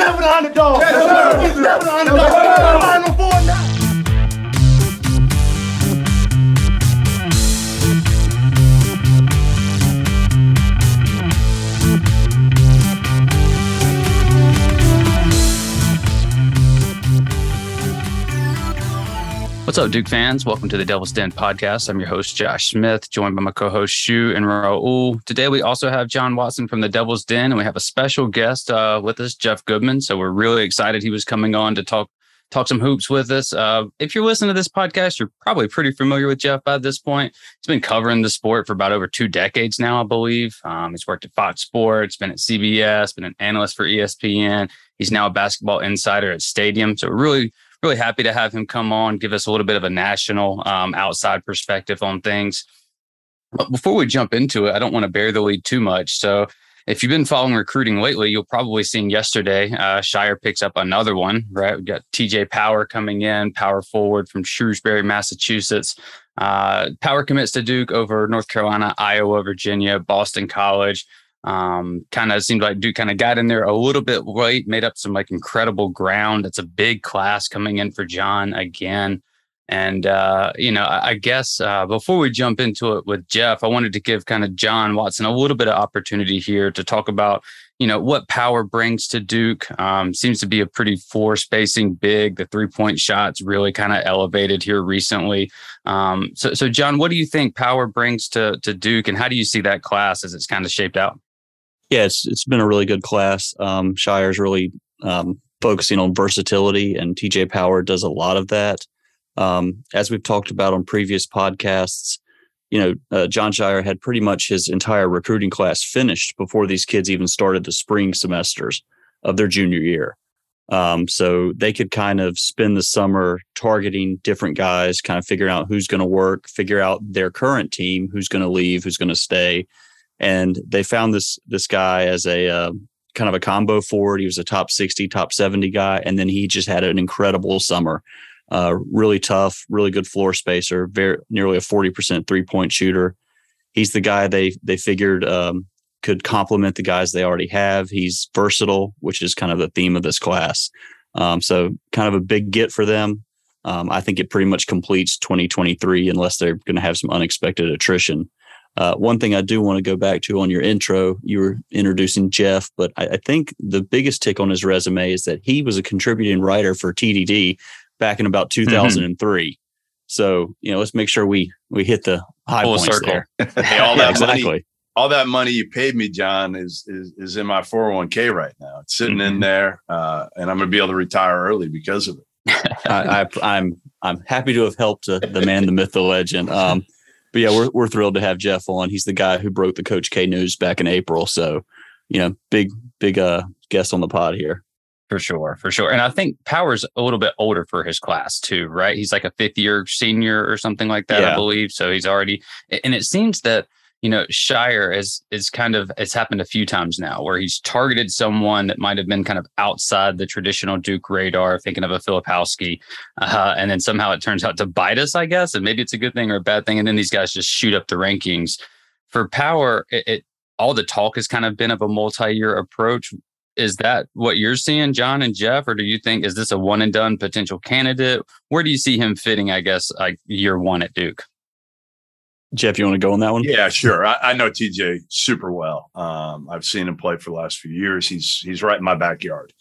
never the underdog. Up, Duke fans? Welcome to the Devil's Den podcast. I'm your host, Josh Smith, joined by my co host, Shu and Raul. Today, we also have John Watson from the Devil's Den, and we have a special guest uh, with us, Jeff Goodman. So we're really excited he was coming on to talk talk some hoops with us. Uh, if you're listening to this podcast, you're probably pretty familiar with Jeff by this point. He's been covering the sport for about over two decades now, I believe. Um, he's worked at Fox Sports, been at CBS, been an analyst for ESPN. He's now a basketball insider at Stadium. So really really happy to have him come on, give us a little bit of a national um, outside perspective on things. But before we jump into it, I don't want to bear the lead too much. So if you've been following recruiting lately, you'll probably seen yesterday uh, Scheyer picks up another one. Right, we got TJ Power coming in, power forward from Shrewsbury, Massachusetts. Uh, Power commits to Duke over North Carolina, Iowa, Virginia, Boston College. Um, kind of seemed like Duke kind of got in there a little bit late, made up some like incredible ground. It's a big class coming in for John again. And, uh, you know, I, I guess uh, before we jump into it with Jeff, I wanted to give kind of John Watson a little bit of opportunity here to talk about, you know, what power brings to Duke. Um, seems to be a pretty floor spacing big. The three point shots really kind of elevated here recently. Um, so, so, John, what do you think power brings to, to Duke and how do you see that class as it's kind of shaped out? Yeah, it's it's been a really good class. Um, Scheyer's really um, focusing on versatility, and TJ Power does a lot of that. Um, as we've talked about on previous podcasts, you know, uh, Jon Scheyer had pretty much his entire recruiting class finished before these kids even started the spring semesters of their junior year. Um, so they could kind of spend the summer targeting different guys, kind of figuring out who's going to work, figure out their current team, who's going to leave, who's going to stay, and they found this this guy as a uh, kind of a combo forward. He was a top sixty, top seventy guy, and then he just had an incredible summer. Uh, really tough, really good floor spacer, very nearly a forty percent three point shooter. He's the guy they they figured um, could complement the guys they already have. He's versatile, which is kind of the theme of this class. Um, so kind of a big get for them. Um, I think it pretty much completes 2023 unless they're going to have some unexpected attrition. Uh, one thing I do want to go back to on your intro, you were introducing Jeff, but I, I, think the biggest tick on his resume is that he was a contributing writer for TDD back in about 2003. Mm-hmm. So you know, let's make sure we we hit the high Full points circle. there. hey, all that exactly. money, all that money you paid me, John, is is is in my 401k right now. It's sitting mm-hmm. in there, uh, and I'm going to be able to retire early because of it. I, I, I'm I'm happy to have helped uh, the man, the myth, the legend. Um, but yeah, we're we're thrilled to have Jeff on. He's the guy who broke the Coach K news back in April. So, you know, big big uh guest on the pod here. For sure, for sure. And I think Power's a little bit older for his class too, right? He's like a fifth year senior or something like that, yeah. I believe. So he's already and it seems that you know, Scheyer is is kind of it's happened a few times now where he's targeted someone that might have been kind of outside the traditional Duke radar, thinking of a Filipowski, uh, and then somehow it turns out to bite us, I guess, and maybe it's a good thing or a bad thing, and then these guys just shoot up the rankings. For Power, it, it all the talk has kind of been of a multi-year approach. Is that what you're seeing, John and Jeff, or do you think is this a one and done potential candidate? Where do you see him fitting? I guess like year one at Duke. Jeff, you want to go on that one? Yeah, sure. I, I know TJ super well. Um, I've seen him play for the last few years. He's he's right in my backyard.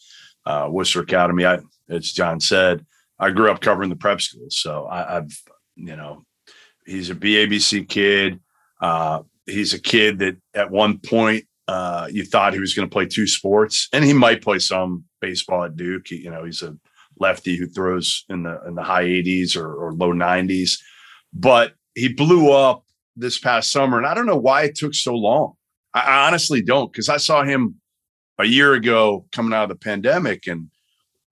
Uh, Worcester Academy. I, as John said, I grew up covering the prep schools, so I, have you know, he's a BABC kid. Uh, he's a kid that at one point uh, you thought he was going to play two sports, and he might play some baseball at Duke. He, you know, he's a lefty who throws in the in the high 80s or, or low 90s, but he blew up this past summer, and I don't know why it took so long. I, I honestly don't, because I saw him a year ago coming out of the pandemic and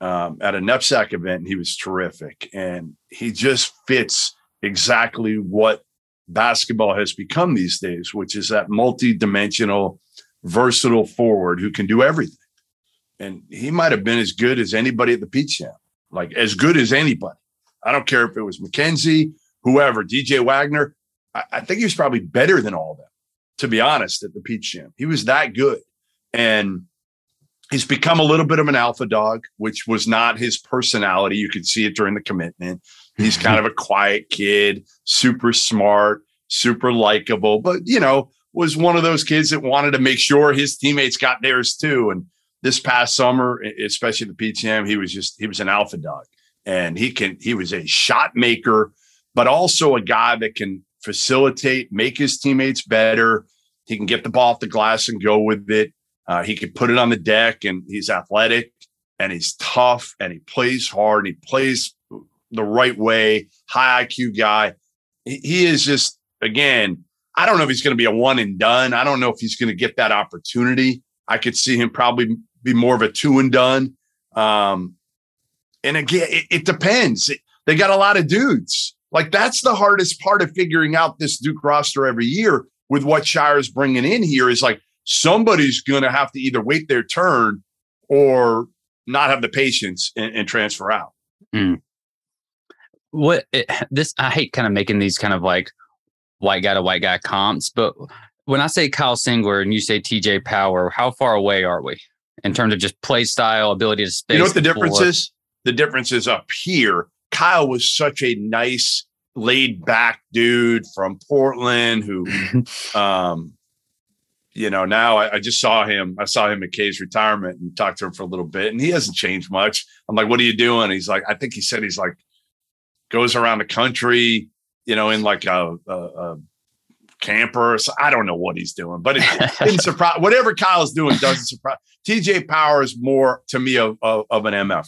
um, at a NEPSAC event, and he was terrific. And he just fits exactly what basketball has become these days, which is that multi-dimensional, versatile forward who can do everything. And he might have been as good as anybody at the Peach Jam, like as good as anybody. I don't care if it was McKenzie whoever, DJ Wagner, I, I think he was probably better than all of them, to be honest, at the Peach Jam. He was that good. And he's become a little bit of an alpha dog, which was not his personality. You could see it during the commitment. He's kind of a quiet kid, super smart, super likable, but you know, was one of those kids that wanted to make sure his teammates got theirs too. And this past summer, especially the PTM, he was just he was an alpha dog, and he can he was a shot maker, but also a guy that can facilitate, make his teammates better. He can get the ball off the glass and go with it. Uh, he can put it on the deck, and he's athletic and he's tough and he plays hard and he plays the right way. High IQ guy. He, is just again. I don't know if he's going to be a one and done. I don't know if he's going to get that opportunity. I could see him probably be more of a two and done. Um, and again, it, it depends. They got a lot of dudes. Like that's the hardest part of figuring out this Duke roster every year with what Scheyer's bringing in here is like somebody's going to have to either wait their turn or not have the patience and, and transfer out. Mm. What it, this I hate kind of making these kind of like white guy to white guy comps, but when I say Kyle Singler and you say TJ Power, how far away are we in terms of just play style, ability to space? You know what the difference is? The difference is up here. Kyle was such a nice, laid back dude from Portland who, um, you know, now I, I, just saw him. I saw him at K's retirement and talked to him for a little bit, and he hasn't changed much. I'm like, "What are you doing?" He's like, "I think he said he's like goes around the country, you know, in like a, a, a camper. So I don't know what he's doing, but it didn't surprise. Whatever Kyle's doing doesn't surprise. TJ Power is more to me of, of, of an MF.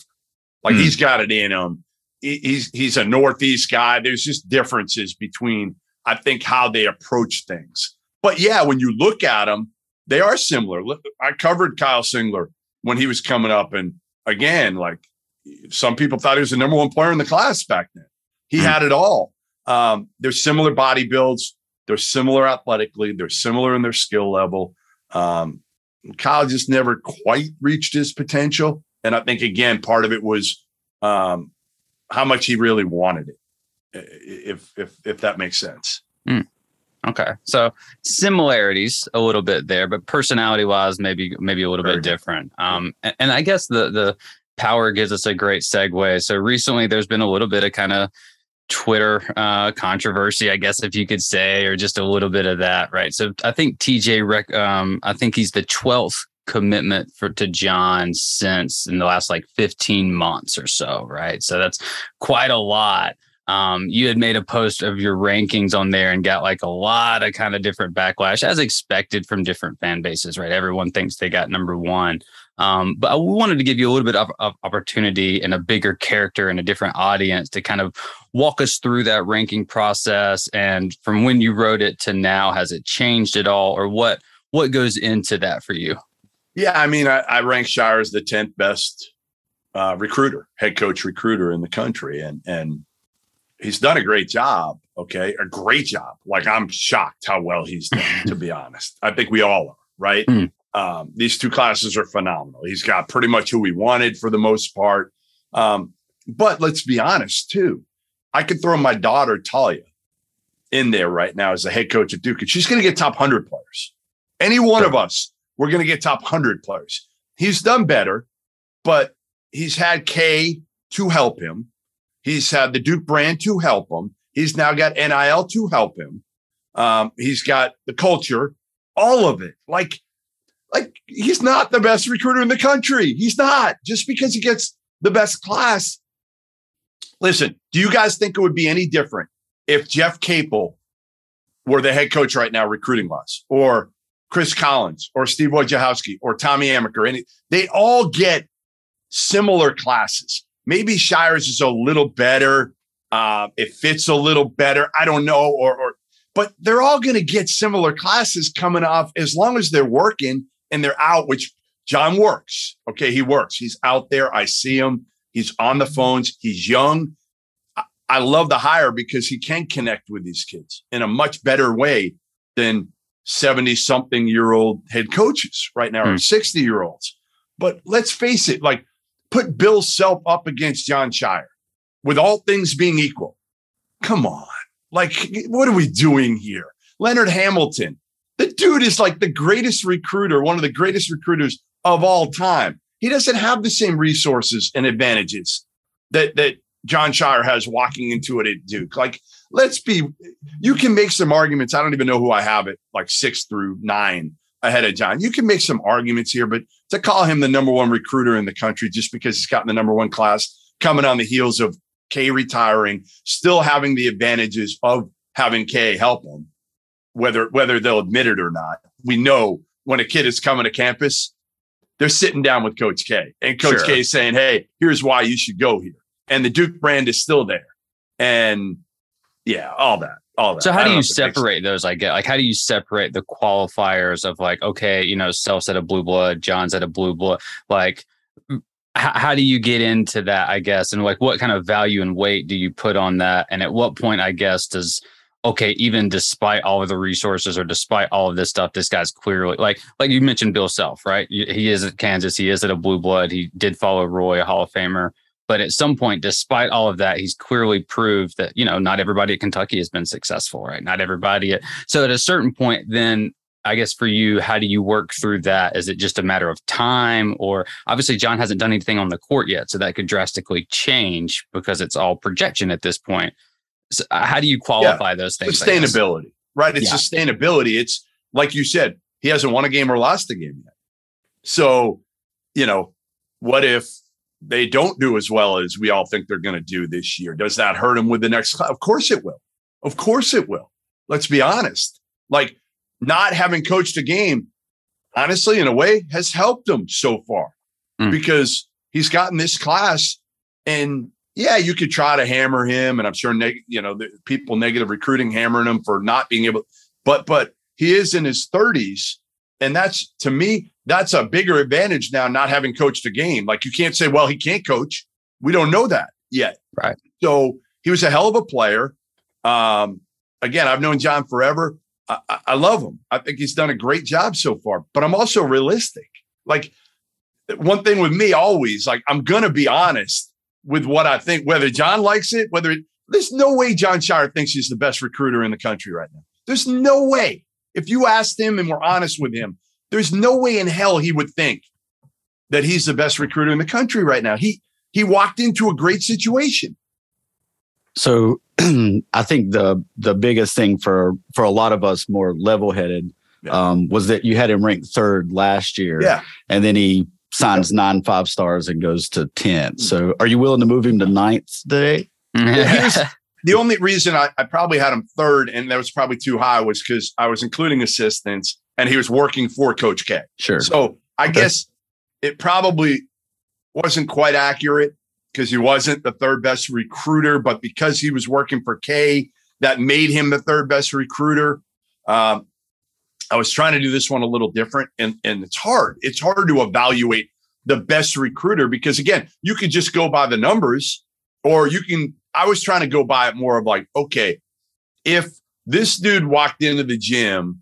Like mm. he's got it in him. He, he's he's a Northeast guy. There's just differences between I think how they approach things. But yeah, when you look at them, they are similar. I covered Kyle Singler when he was coming up, and again, like some people thought he was the number one player in the class back then. He mm. had it all. Um, they're similar body builds. They're similar athletically. They're similar in their skill level. Um, Kyle just never quite reached his potential, and I think again part of it was um, how much he really wanted it. If if if that makes sense. Mm. Okay, so similarities a little bit there, but personality wise, maybe maybe a little Very bit different. Um, and, and I guess the the power gives us a great segue. So recently, there's been a little bit of kind of Twitter uh, controversy, I guess, if you could say, or just a little bit of that, right? So I think TJ, rec- um, I think he's the 12th commitment for to John since in the last like 15 months or so, right? So that's quite a lot. Um, you had made a post of your rankings on there and got like a lot of kind of different backlash as expected from different fan bases, right? Everyone thinks they got number one. Um, but I wanted to give you a little bit of, of, opportunity and a bigger character and a different audience to kind of walk us through that ranking process. And from when you wrote it to now, has it changed at all, or what what goes into that for you? Yeah, I mean, I, I rank Scheyer as the tenth best uh, recruiter, head coach recruiter in the country, and and he's done a great job. Okay, a great job. Like I'm shocked how well he's done. to be honest, I think we all are. Right. Mm. Um, these two classes are phenomenal. He's got pretty much who we wanted for the most part. Um, but let's be honest too. I could throw my daughter Talia in there right now as the head coach at Duke, and she's going to get top hundred players. Any one of us, we're going to get top hundred players. He's done better, but he's had K to help him. He's had the Duke brand to help him. He's now got NIL to help him. Um, he's got the culture, all of it. Like like he's not the best recruiter in the country. He's not just because he gets the best class. Listen, do you guys think it would be any different if Jeff Capel were the head coach right now, recruiting wise, or Chris Collins, or Steve Wojciechowski, or Tommy Amaker? Any they all get similar classes. Maybe Scheyer's is a little better. Uh, it fits a little better. I don't know, or, or but they're all going to get similar classes coming off as long as they're working and they're out, which John works. Okay, he works. He's out there. I see him. He's on the phones. He's young. I, love the hire because he can connect with these kids in a much better way than 70 something year old head coaches right now, mm. or hmm. 60 year olds. But let's face it, like put Bill Self up against Jon Scheyer with all things being equal. Come on. Like, what are we doing here? Leonard Hamilton, the dude is like the greatest recruiter, one of the greatest recruiters of all time. He doesn't have the same resources and advantages that that Jon Scheyer has walking into it at Duke. Like, let's be, you can make some arguments. I don't even know who I have it, like six through nine ahead of John. You can make some arguments here, but to call him the number one recruiter in the country just because he's gotten the number one class coming on the heels of K retiring, still having the advantages of having K help him, whether whether they'll admit it or not. We know when a kid is coming to campus, they're sitting down with Coach K, and Coach Sure. K is saying, "Hey, here's why you should go here." And the Duke brand is still there, and yeah, all that, all that. So how do you know if it makes- separate those? I get like how do you separate the qualifiers of like okay, you know, Self's at a blue blood, John's at a blue blood. Like, how, how do you get into that? I guess, and like what kind of value and weight do you put on that? And at what point, I guess, does okay, even despite all of the resources or despite all of this stuff, this guy's clearly like like you mentioned Bill Self, right? He is at Kansas, he is at a blue blood, he did follow Roy, a Hall of Famer. But at some point, despite all of that, he's clearly proved that, you know, not everybody at Kentucky has been successful, right? Not everybody. At, so at a certain point, then I guess for you, how do you work through that? Is it just a matter of time? Or obviously, John hasn't done anything on the court yet. So that could drastically change because it's all projection at this point. So uh, how do you qualify those things? Sustainability, right? It's Yeah. sustainability. It's like you said, he hasn't won a game or lost a game yet. So, you know, what if they don't do as well as we all think they're going to do this year? Does that hurt him with the next class? Of course it will. Of course it will. Let's be honest. Like not having coached a game, honestly, in a way, has helped him so far Mm. because he's gotten this class and yeah, you could try to hammer him, and I'm sure neg- you know the people negative recruiting hammering him for not being able. But but he is in his 30s, and that's to me that's a bigger advantage now. Not having coached a game, like you can't say, well, he can't coach. We don't know that yet. Right. So he was a hell of a player. Um, again, I've known John forever. I, I, love him. I think he's done a great job so far. But I'm also realistic. Like one thing with me, always like I'm gonna be honest with what I think, whether John likes it, whether it, there's no way Jon Scheyer thinks he's the best recruiter in the country right now. There's no way. If you asked him and we're honest with him, there's no way in hell he would think that he's the best recruiter in the country right now. He he walked into a great situation. So I think the the biggest thing for for a lot of us more level headed Yeah. um, was that you had him ranked third last year, Yeah. and then he signs nine five stars and goes to tenth. So are you willing to move him to ninth today? Here's- The only reason I, I probably had him third, and that was probably too high, was because I was including assistants and he was working for Coach K. Sure. So I Okay. guess it probably wasn't quite accurate because he wasn't the third best recruiter, but because he was working for K, that made him the third best recruiter. Um, I was trying to do this one a little different, and and it's hard. It's hard to evaluate the best recruiter because again, you could just go by the numbers, or you can. I was trying to go by it more of like, okay, if this dude walked into the gym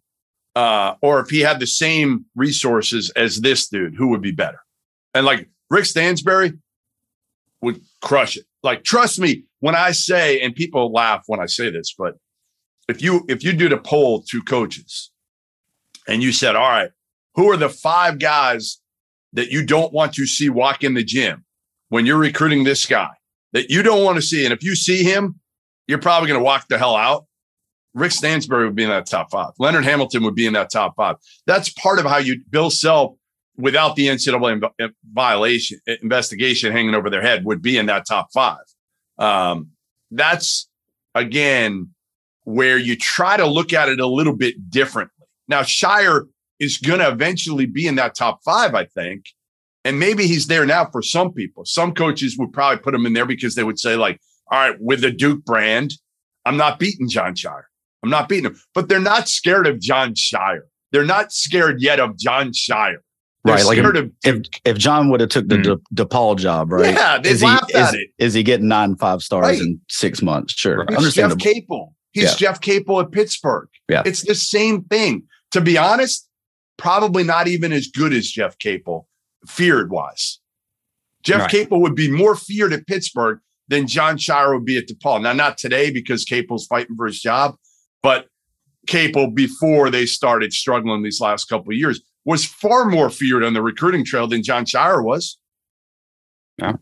uh, or if he had the same resources as this dude, who would be better? And like Rick Stansbury would crush it. Like, trust me when I say, and people laugh when I say this, but if you if you did a poll to coaches and you said, all right, who are the five guys that you don't want to see walk in the gym when you're recruiting this guy that you don't want to see? And if you see him, you're probably going to walk the hell out. Rick Stansbury would be in that top five. Leonard Hamilton would be in that top five. That's part of how you Bill Self, without the NCAA inv- violation investigation hanging over their head, would be in that top five. Um, that's again where you try to look at it a little bit differently. Now, Scheyer is going to eventually be in that top five, I think. And maybe he's there now for some people. Some coaches would probably put him in there because they would say, like, all right, with the Duke brand, I'm not beating Jon Scheyer. I'm not beating him. But they're not scared of Jon Scheyer. They're not scared yet of Jon Scheyer. They're Right, like scared of If if John would have took the Mm. De, DePaul job, right? Yeah, they is he laughed is, at it. is he getting nine five stars Right. in six months? Sure, Right. It's Jeff. Capel. He's Yeah. Jeff Capel at Pittsburgh. Yeah. It's the same thing. To be honest, probably not even as good as Jeff Capel, feared wise. Jeff Right. Capel would be more feared at Pittsburgh than Jon Scheyer would be at DePaul. Now, not today because Capel's fighting for his job, but Capel before they started struggling these last couple of years was far more feared on the recruiting trail than Jon Scheyer was. Yeah,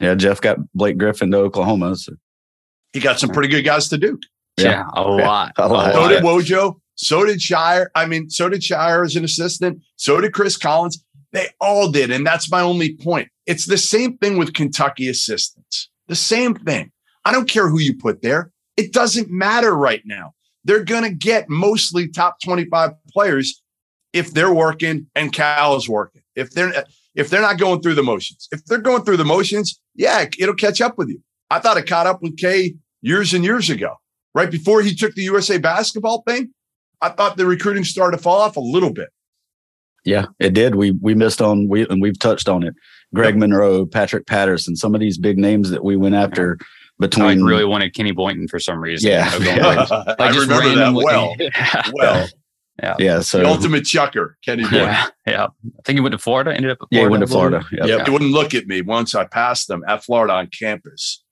Yeah. Jeff got Blake Griffin to Oklahoma. So. He got some pretty good guys to Duke. Yeah, Yeah. a lot. A lot. So did Wojo. So did Scheyer. I mean, so did Scheyer as an assistant. So did Chris Collins. They all did. And that's my only point. It's the same thing with Kentucky assistants. The same thing. I don't care who you put there. It doesn't matter right now. They're going to get mostly top 25 players if they're working and Cal is working. If they're if they're not going through the motions. If they're going through the motions, yeah, it'll catch up with you. I thought it caught up with K years and years ago. Right before he took the USA basketball thing, I thought the recruiting started to fall off a little bit. Yeah, it did. We we missed on we and we've touched on it. Greg Monroe, Patrick Patterson, some of these big names that we went after I between like really wanted Kenny Boynton for some reason. Yeah. Oklahoma. Like, I just remember that well. Well, yeah. So the ultimate chucker, Kenny Boyd. yeah, yeah. I think he went to Florida. Ended up. At yeah, he went to I believe. Florida. Yep. He wouldn't look at me once I passed them at Florida on campus.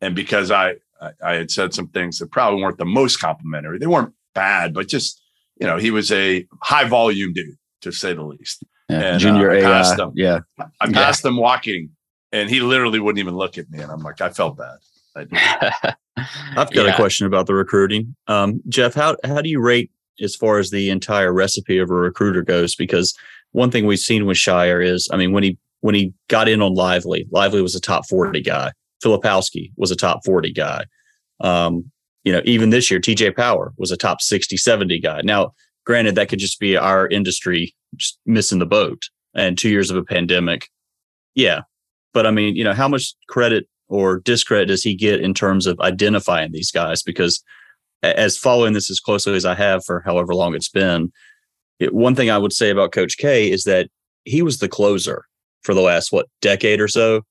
And because I, I, I had said some things that probably weren't the most complimentary, they weren't bad, but just, you know, he was a high volume dude, to say the least. Yeah. And, Junior uh, I AI. passed him. Yeah. I Yeah. passed him walking and he literally wouldn't even look at me. And I'm like, I felt bad. I I've got Yeah. a question about the recruiting. Um, Jeff, how how do you rate as far as the entire recipe of a recruiter goes? Because one thing we've seen with Scheyer is, I mean, when he when he got in on Lively, Lively was a top forty guy. Filipowski was a top forty guy. Um, you know, even this year, TJ Power was a top 60, 70 guy. Now, granted, that could just be our industry just missing the boat and two years of a pandemic. Yeah. But I mean, you know, how much credit or discredit does he get in terms of identifying these guys? Because as following this as closely as I have for however long it's been, it, one thing I would say about Coach K is that he was the closer for the last what decade or so.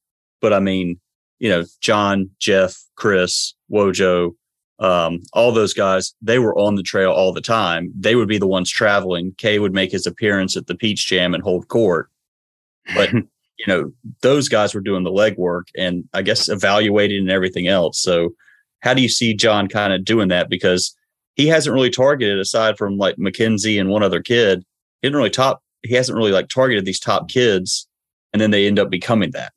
But I mean, you know, John, Jeff, Chris, Wojo, um, all those guys, they were on the trail all the time. They would be the ones traveling. K would make his appearance at the Peach Jam and hold court. But you know, those guys were doing the legwork and I guess evaluating and everything else. So how do you see John kind of doing that? Because he hasn't really targeted aside from like McKenzie and one other kid, he didn't really top he hasn't really like targeted these top kids and then they end up becoming that.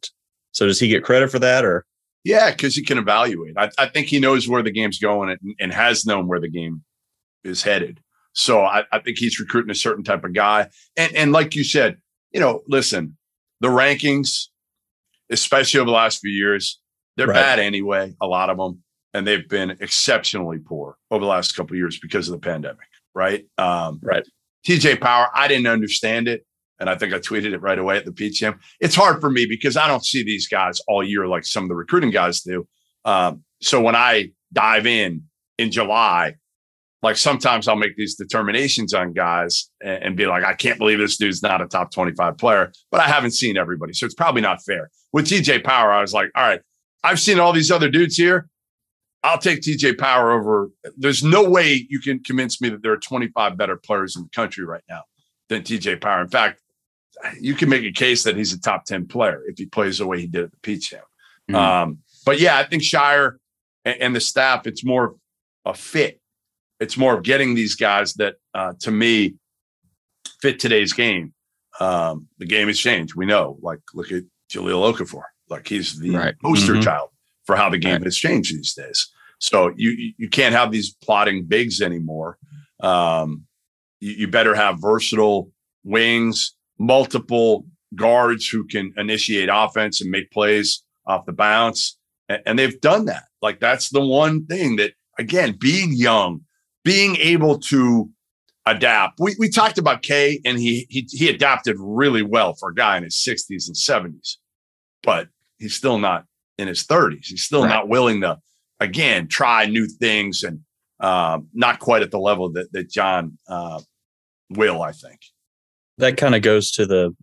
So does he get credit for that or Yeah, because he can evaluate. I, I think he knows where the game's going and, and has known where the game is headed. So I, I think he's recruiting a certain type of guy. And and like you said, you know, listen, the rankings, especially over the last few years, they're Right. bad anyway. A lot of them, and they've been exceptionally poor over the last couple of years because of the pandemic. Right. Um, Right. TJ Power, I didn't understand it. And I think I tweeted it right away at the Jam. It's hard for me because I don't see these guys all year like some of the recruiting guys do. Um, so when I dive in in July, like sometimes I'll make these determinations on guys and, and be like, I can't believe this dude's not a top 25 player, but I haven't seen everybody. So it's probably not fair. With TJ Power, I was like, all right, I've seen all these other dudes here. I'll take TJ Power over. There's no way you can convince me that there are 25 better players in the country right now than TJ Power. In fact, you can make a case that he's a top 10 player if he plays the way he did at the Peach Jam. Mhm. Um, but yeah, I think Scheyer and, and the staff, it's more a fit. It's more of getting these guys that, uh, to me, fit today's game. Um, the game has changed. We know. Like, look at Jahlil Okafor. Like, he's the Right. poster Mhm. child for how the game Right. has changed these days. So you you- you can't have these plotting bigs anymore. Um, you, you better have versatile wings, multiple guards who can initiate offense and make plays off the bounce. And, and they've done that. Like that's the one thing that, again, being young, being able to adapt. We, we talked about K and he, he he adapted really well for a guy in his 60s and 70s, but he's still not in his 30s. He's still Right. not willing to, again, try new things and um, not quite at the level that that John uh, will, I think. That kind of goes to the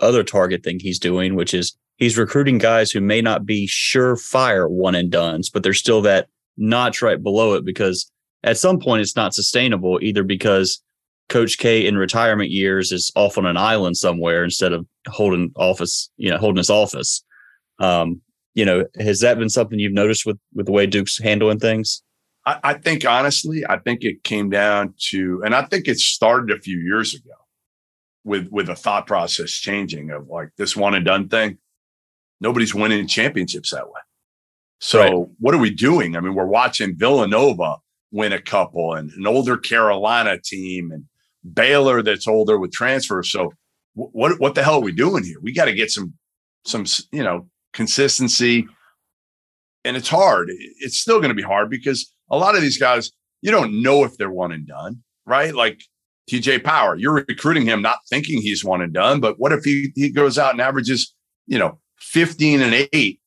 other target thing he's doing, which is he's recruiting guys who may not be surefire one and dones, but they're still that notch right below it because at some point it's not sustainable either because Coach K in retirement years is off on an island somewhere instead of holding office, you know, holding his office. Um, you know, has that been something you've noticed with with the way Duke's handling things? I, I think honestly, I think it came down to, and I think it started a few years ago with with a thought process changing of like this one and done thing. Nobody's winning championships that way. So right. what are we doing? I mean, we're watching Villanova win a couple and an older Carolina team and Baylor that's older with transfers. So what what the hell are we doing here? We got to get some some you know consistency, and it's hard. It's still going to be hard because a lot of these guys you don't know if they're one and done, right? Like TJ Power, you're recruiting him not thinking he's one and done, but what if he he goes out and averages you know 15 and eight?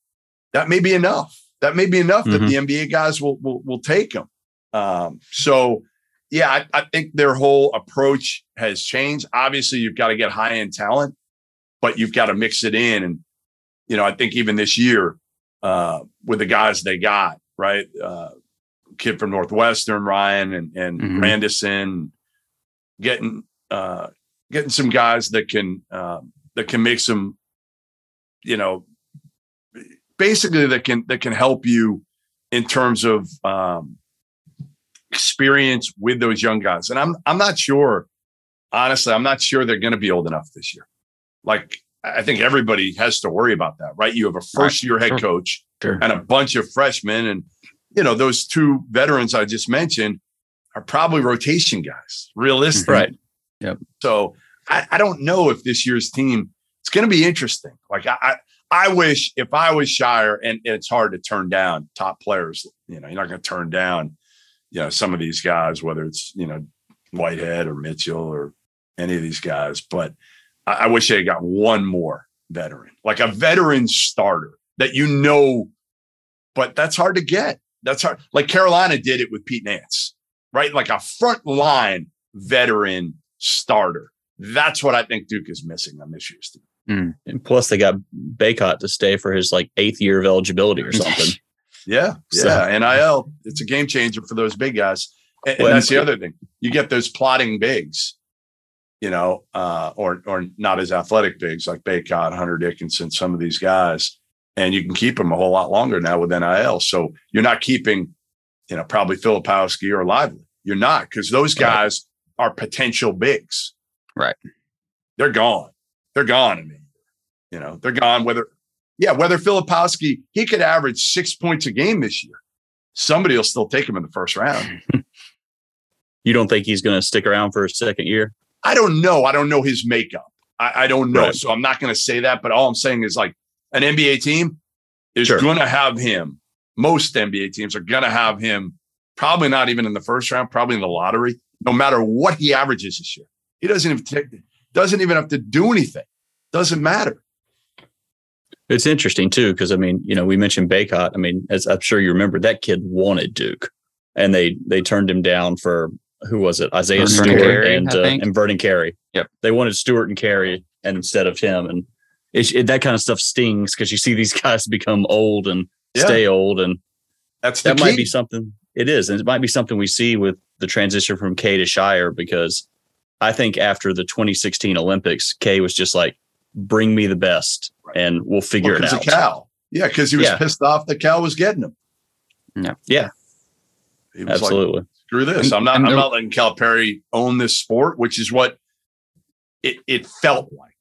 That may be enough. That may be enough mm-hmm. that the NBA guys will will, will take him. Um, so yeah, I, I, think their whole approach has changed. Obviously, you've got to get high end talent, but you've got to mix it in. And, you know, I think even this year, uh, with the guys they got, right? Uh, kid from Northwestern, Ryan and, and mm-hmm. Grandison, getting, uh, getting some guys that can, uh, that can make some, you know, basically that can, that can help you in terms of, um, experience with those young guys. And I'm I'm not sure, honestly, I'm not sure they're going to be old enough this year. Like I think everybody has to worry about that, right? You have a first year head sure. coach sure. and a bunch of freshmen, and you know those two veterans I just mentioned are probably rotation guys, realistic, right? Yep. So I, I don't know if this year's team it's going to be interesting. Like I, I I wish if I was Scheyer, and it's hard to turn down top players. You know, you're not going to turn down you know, some of these guys, whether it's, you know, Whitehead or Mitchell or any of these guys. But I, I wish they got one more veteran, like a veteran starter that you know, but that's hard to get. That's hard. Like Carolina did it with Pete Nance, right? Like a front line veteran starter. That's what I think Duke is missing on this year's team. Mm. And plus, they got Bacot to stay for his like eighth year of eligibility or something. Yeah, so. yeah. NIL, it's a game changer for those big guys. And, and that's the other thing. You get those plotting bigs, you know, uh, or or not as athletic bigs like Bacot, Hunter Dickinson, some of these guys, and you can keep them a whole lot longer now with NIL. So you're not keeping, you know, probably Filipowski or Lively. You're not because those guys right. are potential bigs. Right. They're gone. They're gone. I mean, you know, they're gone. Whether yeah, whether Filipowski, he could average six points a game this year. Somebody will still take him in the first round. you don't think he's going to stick around for a second year? I don't know. I don't know his makeup. I, I don't know. Right. So I'm not going to say that. But all I'm saying is like an NBA team is sure. going to have him. Most NBA teams are going to have him probably not even in the first round, probably in the lottery, no matter what he averages this year. He doesn't even take, doesn't even have to do anything. Doesn't matter. It's interesting too, because I mean, you know, we mentioned Bacot. I mean, as I'm sure you remember, that kid wanted Duke, and they they turned him down for who was it? Isaiah Vernon Stewart Carey, and uh, and Vernon Carey. Yep, they wanted Stewart and Carey, and instead of him, and it, it, that kind of stuff stings because you see these guys become old and yeah. stay old, and that's that key. might be something. It is, and it might be something we see with the transition from K to Scheyer because I think after the 2016 Olympics, K was just like, bring me the best and we'll figure well, it out. Cal. Yeah, because he was yeah. pissed off that Cal was getting him. Yeah. Yeah. Absolutely. Like, Screw this. I'm not I'm not letting Cal Calipari own this sport, which is what it, it felt like.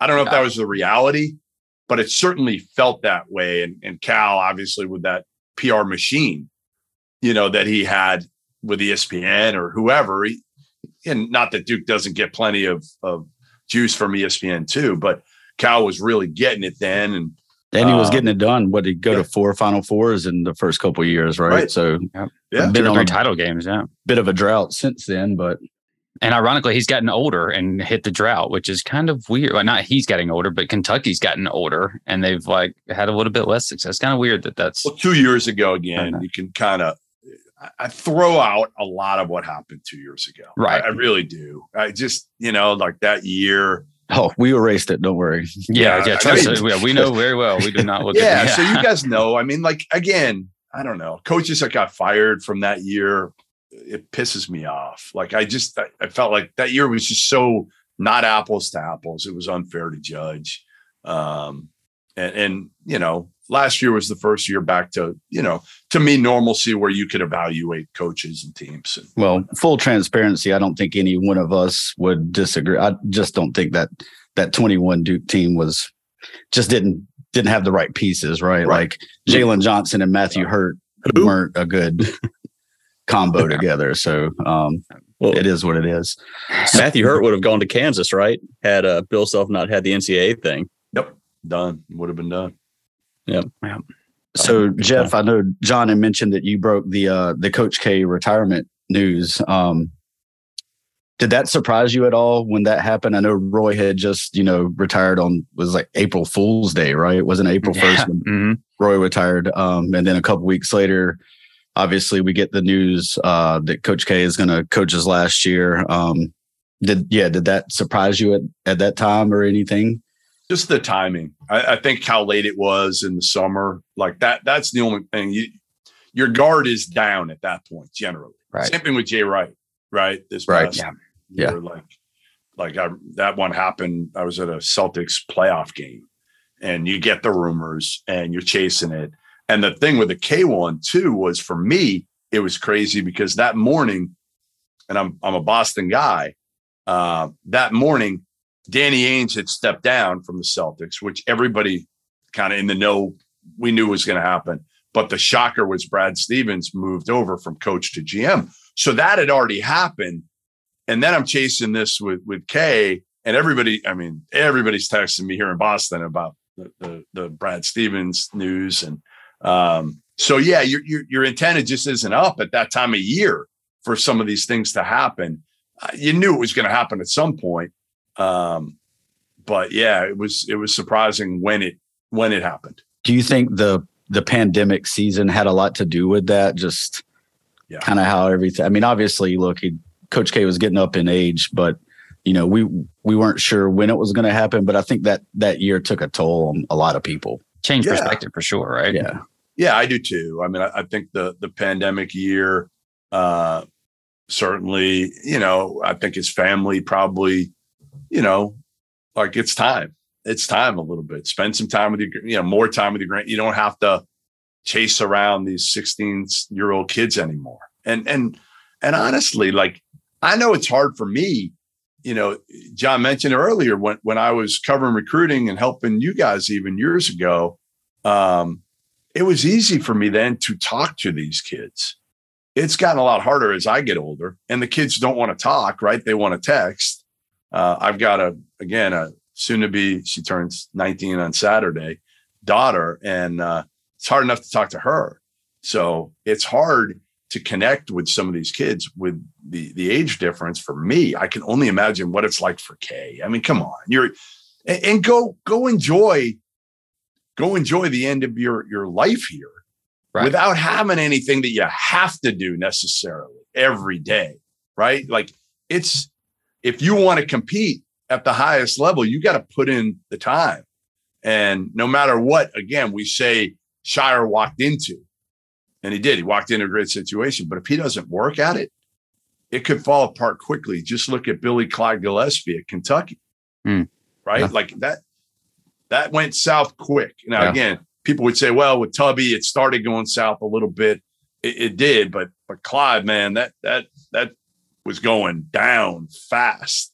I don't know if that was the reality, but it certainly felt that way. And, and Cal, obviously, with that PR machine, you know, that he had with ESPN or whoever, he, and not that Duke doesn't get plenty of, of juice from ESPN too, but Cal was really getting it then, and and he was um, getting it done. What did he go yeah. to four Final Fours in the first couple years, right? right. So yeah, yeah. been on three title games. Yeah, bit of a drought since then, but and ironically, he's gotten older and hit the drought, which is kind of weird. Well, not he's getting older, but Kentucky's gotten older and they've like had a little bit less success. Kind of weird that that's well, two years ago again. You can kind of I throw out a lot of what happened two years ago. Right, I, I really do. I just you know like that year Oh, we erased it. Don't worry. Yeah, yeah. Trust I mean, we know very well. We do not look. yeah, at Yeah. So you guys know. I mean, like again, I don't know. Coaches that got fired from that year, it pisses me off. Like I just, I, I felt like that year was just so not apples to apples. It was unfair to judge. Um, and, and you know, last year was the first year back to you know to me normalcy where you could evaluate coaches and teams. And, well, full transparency, I don't think any one of us would disagree. I just don't think that that 21 Duke team was just didn't didn't have the right pieces, right? right. Like Jalen Johnson and Matthew Hurt Who? weren't a good combo together. So um, well, it is what it is. Matthew Hurt would have gone to Kansas, right? Had uh, Bill Self not had the NCAA thing. Yep, done. Would have been done. Yep. Yeah. So Jeff, I know John had mentioned that you broke the uh, the Coach K retirement news. Um, did that surprise you at all when that happened? I know Roy had just, you know, retired on was like April Fool's Day, right? It wasn't April first yeah. when mm-hmm. Roy retired. Um, and then a couple weeks later, obviously we get the news uh, that Coach K is going to coach his last year. Um, did yeah, did that surprise you at, at that time or anything? Just the timing. I, I think how late it was in the summer, like that. That's the only thing. You, your guard is down at that point generally. Right. Same thing with Jay Wright. Right. This right. yeah. Yeah. Like, like I, that one happened. I was at a Celtics playoff game and you get the rumors and you're chasing it. And the thing with the K1 too was for me, it was crazy because that morning, and I'm I'm a Boston guy. Uh, that morning, Danny Ainge had stepped down from the Celtics, which everybody kind of in the know we knew was going to happen. But the shocker was Brad Stevens moved over from coach to GM. So that had already happened and then I'm chasing this with with K, and everybody. I mean, everybody's texting me here in Boston about the the, the Brad Stevens news, and um, so yeah, your, your your antenna just isn't up at that time of year for some of these things to happen. Uh, you knew it was going to happen at some point, um, but yeah, it was it was surprising when it when it happened. Do you think the the pandemic season had a lot to do with that? Just yeah. kind of how everything. I mean, obviously, look, he Coach K was getting up in age, but you know, we we weren't sure when it was going to happen. But I think that that year took a toll on a lot of people. Change yeah. perspective for sure, right? Yeah, yeah, I do too. I mean, I, I think the the pandemic year, uh, certainly, you know, I think his family probably, you know, like it's time. It's time a little bit. Spend some time with your, you know, more time with your grand. You don't have to chase around these 16 year old kids anymore. And and and honestly, like I know it's hard for me. You know, John mentioned earlier when when I was covering recruiting and helping you guys even years ago, um, it was easy for me then to talk to these kids. It's gotten a lot harder as I get older, and the kids don't want to talk, right? They want to text. Uh, I've got a again a soon to be she turns 19 on Saturday daughter, and uh, it's hard enough to talk to her. So it's hard to connect with some of these kids with the the age difference for me i can only imagine what it's like for K i mean come on you're and, and go go enjoy go enjoy the end of your your life here right. without having anything that you have to do necessarily every day right like it's if you want to compete at the highest level you got to put in the time and no matter what again we say Scheyer walked into and he did. He walked into a great situation. But if he doesn't work at it, it could fall apart quickly. Just look at Billy Clyde gillespie at Kentucky. Mm. Right? Yeah. Like that, that went south quick. Now, yeah. again, people would say, well, with Tubby, it started going south a little bit. It, it did, but but Clyde, man, that that that was going down fast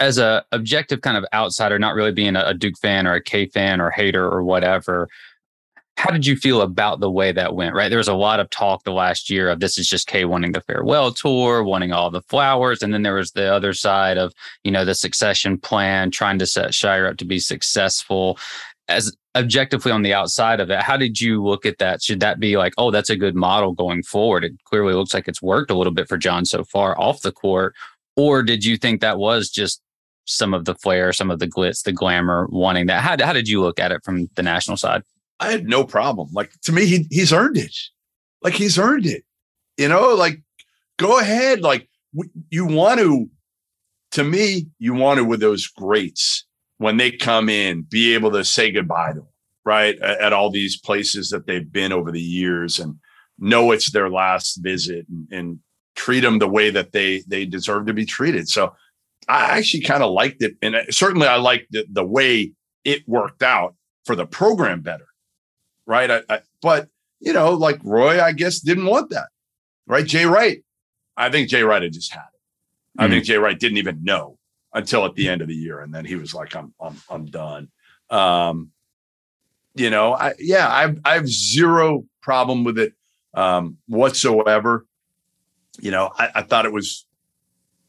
as a objective kind of outsider, not really being a, Duke fan or a K fan or hater or whatever, how did you feel about the way that went? Right, there was a lot of talk the last year of this is just K wanting the farewell tour, wanting all the flowers, and then there was the other side of you know the succession plan, trying to set Scheyer up to be successful. As objectively on the outside of it, how did you look at that? Should that be like, oh, that's a good model going forward? It clearly looks like it's worked a little bit for John so far off the court, or did you think that was just some of the flair, some of the glitz, the glamour, wanting that? How, how did you look at it from the national side? I had no problem. Like to me, he he's earned it. Like he's earned it. You know, like go ahead. Like you want to. To me, you want to with those greats when they come in, be able to say goodbye to them, right? At, at all these places that they've been over the years, and know it's their last visit, and, and treat them the way that they they deserve to be treated. So I actually kind of liked it, and uh, certainly I liked the, the way it worked out for the program better, right? I, I, but you know, like Roy, I guess didn't want that, right? Jay Wright, I think Jay Wright had just had it. I think Jay Wright didn't even know until at the end of the year, and then he was like, "I'm, I'm, I'm done." Um, you know, I yeah, I I have zero problem with it um, whatsoever. You know, I, I thought it was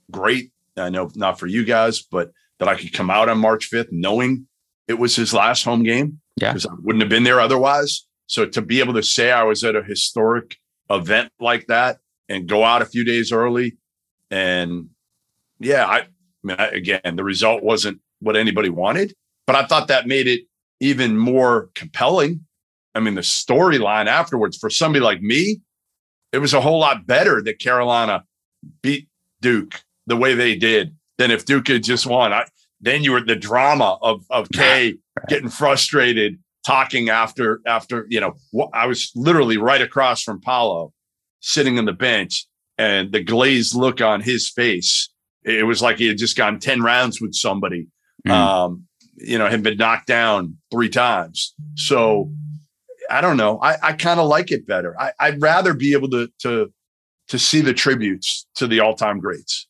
great. I know not for you guys, but that I could come out on March 5th knowing it was his last home game. Yeah. Because I wouldn't have been there otherwise. So to be able to say I was at a historic event like that and go out a few days early and yeah, I, I mean, I, again, the result wasn't what anybody wanted, but I thought that made it even more compelling. I mean, the storyline afterwards for somebody like me, it was a whole lot better that Carolina beat Duke the way they did than if Duke had just won. I, then you were the drama of of K getting frustrated, talking after after you know. I was literally right across from Paolo, sitting on the bench, and the glazed look on his face. It was like he had just gone ten rounds with somebody. Mm. Um, you know, had been knocked down three times. So I don't know. I, I kind of like it better. I, I'd rather be able to to to see the tributes to the all time greats.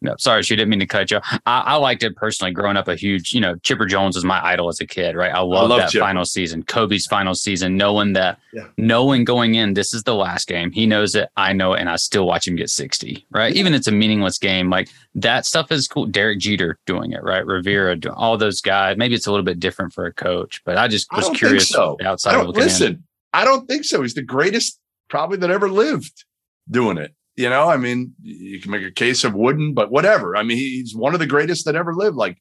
No, sorry, she didn't mean to cut you. I, I liked it personally. Growing up, a huge, you know, Chipper Jones was my idol as a kid, right? I love that Chipper. final season, Kobe's final season, knowing that, Yeah. knowing going in, this is the last game. He knows it, I know it, and I still watch him get sixty, right? Even it's a meaningless game, like that stuff is cool. Derek Jeter doing it, right? Rivera, doing, all those guys. Maybe it's a little bit different for a coach, but I just I was think curious so. outside I of don't looking in. listen. I don't think so. He's the greatest probably that ever lived doing it. You know, I mean, you can make a case of Wooden, but whatever. I mean, he's one of the greatest that ever lived. Like,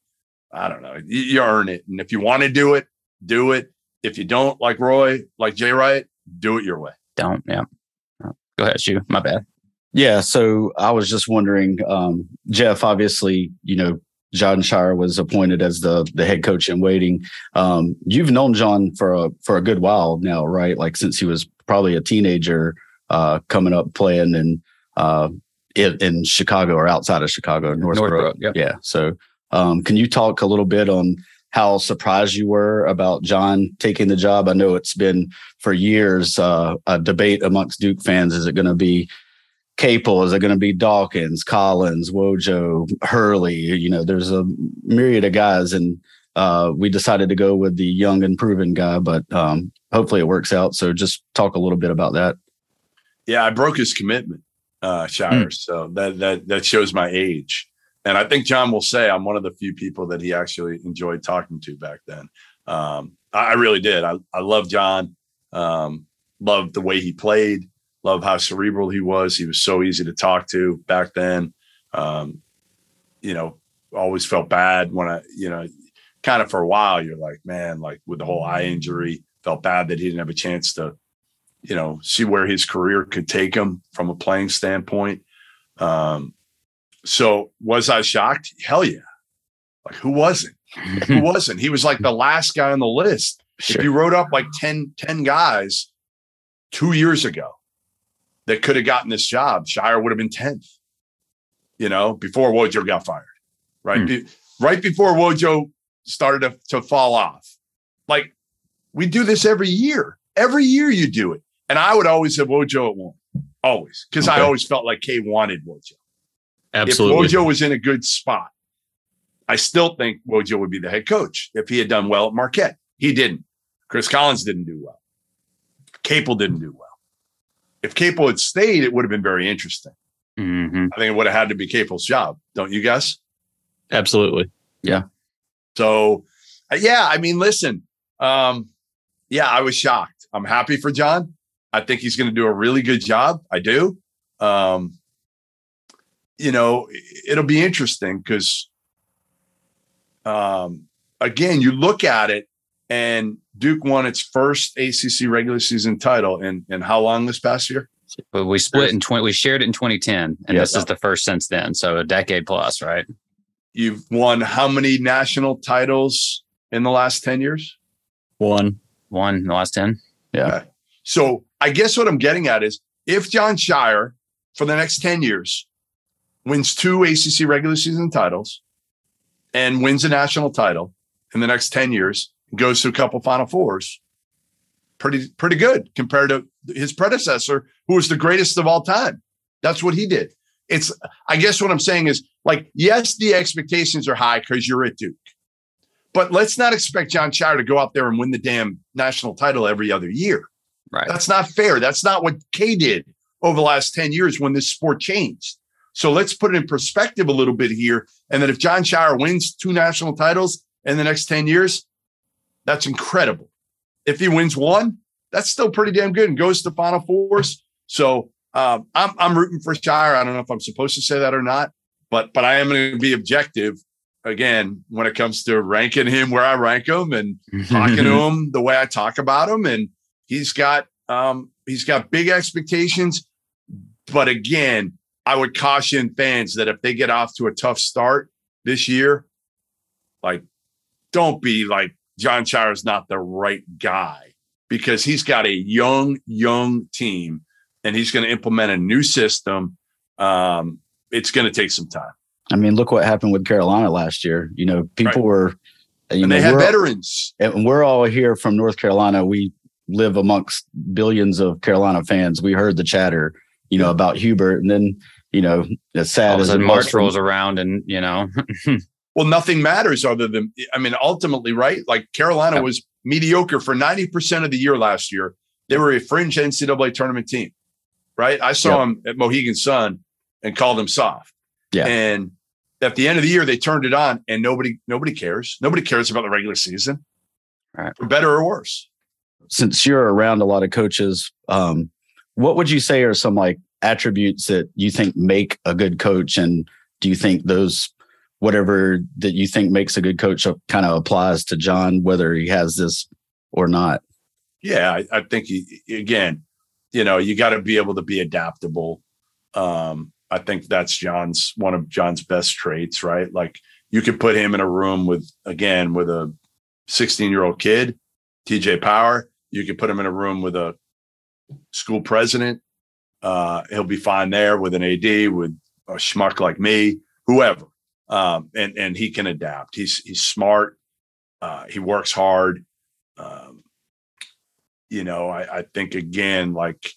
I don't know. You, you earn it. And if you want to do it, do it. If you don't, like Roy, like Jay Wright, do it your way. Don't, yeah. Go ahead, Shu. My bad. Yeah. So I was just wondering, um, Jeff, obviously, you know, Jon Scheyer was appointed as the the head coach in waiting. Um, you've known John for a for a good while now, right? Like since he was probably a teenager, uh, coming up playing in uh, in, in Chicago or outside of Chicago, Northbrook. Northbrook, yep. Yeah. So, um, can you talk a little bit on how surprised you were about John taking the job? I know it's been for years uh, a debate amongst Duke fans. Is it going to be Capel? Is it going to be Dawkins, Collins, Wojo, Hurley? You know, there's a myriad of guys, and uh, we decided to go with the young and proven guy. But um, hopefully, it works out. So, just talk a little bit about that. Yeah, I broke his commitment, uh, Scheyer. So that that that shows my age. And I think John will say I'm one of the few people that he actually enjoyed talking to back then. Um, I, I really did. I, I love John. Um, loved the way he played. Love how cerebral he was. He was so easy to talk to back then. Um, you know, always felt bad when I, you know, kind of for a while, you're like, man, like with the whole eye injury, felt bad that he didn't have a chance to, you know, see where his career could take him from a playing standpoint. Um, so was I shocked? Hell yeah. Like who wasn't? Who wasn't? He was like the last guy on the list. Sure. If you wrote up like 10, 10 guys two years ago that could have gotten this job, Scheyer would have been 10th, you know, before Wojo got fired, right? Hmm. Be- right before Wojo started to, to fall off. Like we do this every year. Every year you do it. And I would always have Wojo at one, always, because I always felt like K wanted Wojo. Absolutely. If Wojo was in a good spot, I still think Wojo would be the head coach if he had done well at Marquette. He didn't. Chris Collins didn't do well. Capel didn't do well. If Capel had stayed, it would have been very interesting. hmm I think it would have had to be Capel's job, don't you guess? Absolutely. Yeah. So, uh, yeah, I mean, listen, um, yeah, I was shocked. I'm happy for John. I think he's going to do a really good job. I do. Um, you know, it- it'll be interesting because, um, again, you look at it and Duke won its first ACC regular season title in, in how long this past year? But we split in 20, we shared it in 2010, and Yeah. this is the first since then. So a decade plus, right? You've won how many national titles in the last 10 years? One. One in the last 10. So I guess what I'm getting at is if Jon Scheyer for the next 10 years wins two ACC regular season titles and wins a national title in the next 10 years, goes to a couple Final Fours. Pretty pretty good compared to his predecessor, who was the greatest of all time. That's what he did. It's I guess what I'm saying is like yes, the expectations are high because you're at Duke, but let's not expect Jon Scheyer to go out there and win the damn national title every other year. Right. That's not fair. That's not what K did over the last 10 years when this sport changed. So let's put it in perspective a little bit here. And that if Jon Scheyer wins two national titles in the next 10 years, that's incredible. If he wins one, that's still pretty damn good and goes to Final Fours. So um, I'm, I'm rooting for Scheyer. I don't know if I'm supposed to say that or not, but but I am going to be objective again when it comes to ranking him where I rank him and talking to him the way I talk about him. And he's got um, he's got big expectations, but again, I would caution fans that if they get off to a tough start this year, like don't be like Jon Scheyer's not the right guy because he's got a young, young team and he's going to implement a new system. Um, it's going to take some time. I mean, look what happened with Carolina last year. You know, people Right. were, you and know, they had veterans. and we're all here from North Carolina. We live amongst billions of Carolina fans. We heard the chatter, you know, about Hubert, and then you know, as sad All as it March for- rolls around, and you know, Well, nothing matters other than, I mean, ultimately, right? Like Carolina Yeah. was mediocre for 90% of the year last year. They were a fringe NCAA tournament team, right? I saw Yep. them at Mohegan Sun and called them soft. Yeah. And at the end of the year, they turned it on and nobody, nobody cares. Nobody cares about the regular season. Right. For better or worse. Since you're around a lot of coaches, um, what would you say are some like attributes that you think make a good coach? And do you think those, whatever that you think makes a good coach kind of applies to John, whether he has this or not? Yeah, I, I think he, again, you know, you got to be able to be adaptable. Um, I think that's John's one of John's best traits, right? Like you could put him in a room with again with a 16 year old kid, TJ Power. You could put him in a room with a school president. Uh, he'll be fine there with an AD, with a schmuck like me, whoever. Um, and and he can adapt. He's he's smart. Uh, he works hard. Um, you know, I, I think again, like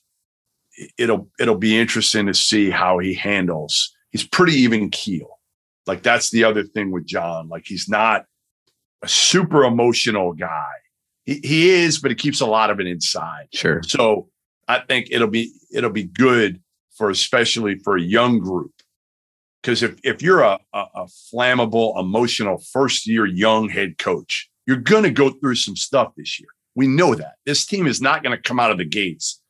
it'll it'll be interesting to see how he handles. He's pretty even keel. Like that's the other thing with John. Like he's not a super emotional guy. He he is, but he keeps a lot of it inside. Sure. So I think it'll be it'll be good for especially for a young group. Because if if you're a, a, a flammable, emotional first year young head coach, you're gonna go through some stuff this year. We know that. This team is not gonna come out of the gates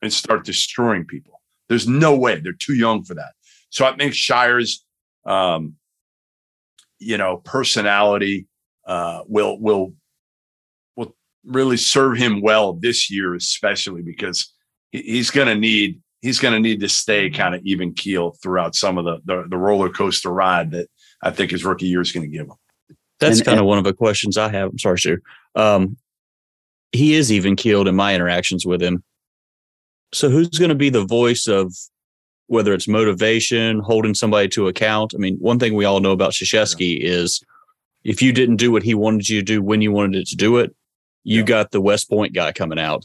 and start destroying people. There's no way. They're too young for that. So I think Scheyer's um, you know, personality uh will will will really serve him well this year, especially because he's gonna need he's gonna need to stay kind of even keel throughout some of the, the the roller coaster ride that I think his rookie year is gonna give him. That's And- kind of one of the questions I have. I'm sorry, Stu. Um, he is even keeled in my interactions with him. So who's going to be the voice of whether it's motivation, holding somebody to account? I mean, one thing we all know about Krzyzewski is if you didn't do what he wanted you to do when you wanted it to do it, you Yeah. got the West Point guy coming out.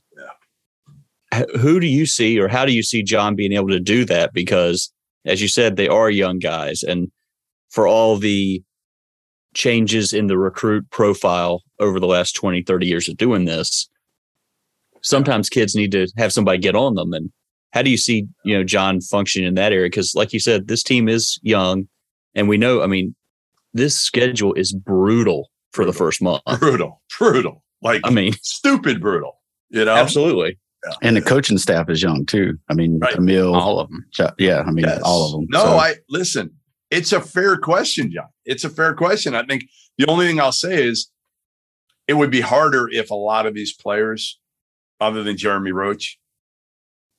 Yeah. Who do you see, or how do you see John being able to do that? Because, as you said, they are young guys, and for all the changes in the recruit profile over the last 20, 30 years of doing this, sometimes kids need to have somebody get on them. And how do you see, you know, John functioning in that area? Because, like you said, this team is young, and we know, I mean, this schedule is brutal for the first month. Brutal, brutal, like I mean, stupid brutal. You know, absolutely. Yeah. And the coaching staff is young too. I mean, Right. Amile, all of them. Yeah, I mean, Yes. all of them. No, So, I listen. It's a fair question, John. It's a fair question. I think the only thing I'll say is it would be harder if a lot of these players, other than Jeremy Roach,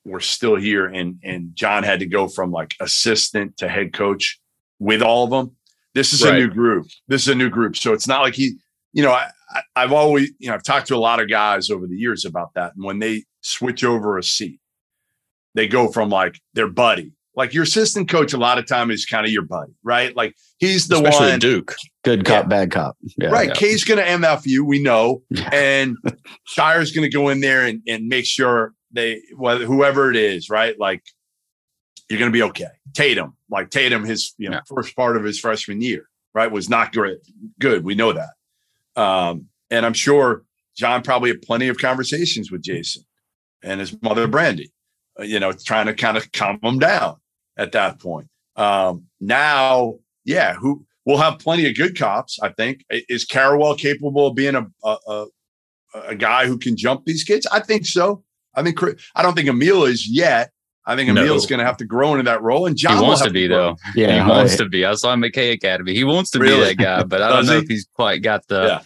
were still here and and John had to go from like assistant to head coach with all of them. This is a new group. This is a new group. So it's not like he, you know, I, I I've always, you know, I've talked to a lot of guys over the years about that. And when they switch over a seat, they go from like their buddy like your assistant coach a lot of time is kind of your buddy, right? Like he's the Especially one Duke. Good cop, Yeah. bad cop. Yeah. right. yeah. K's going to MF you, we know, and Scheyer's going to go in there and, and make sure they, whether whoever it is, right? Like you're going to be okay. Tatum, like Tatum, his you know Yeah. first part of his freshman year, right, was not great. Good, we know that. Um, and I'm sure John probably had plenty of conversations with Jayson and his mother Brandy, uh, you know, trying to kind of calm him down at that point. Um, now, yeah, who we'll have plenty of good cops. I think is Carrawell capable of being a a, a a guy who can jump these kids? I think so. I think I don't think Amile is yet. I think No. Amile's going to have to grow into that role, and John will wants to be grow. though. Yeah. he wants I- to be. I saw him at K Academy. He wants to be that guy, but I don't know he? if he's quite got the, Yeah.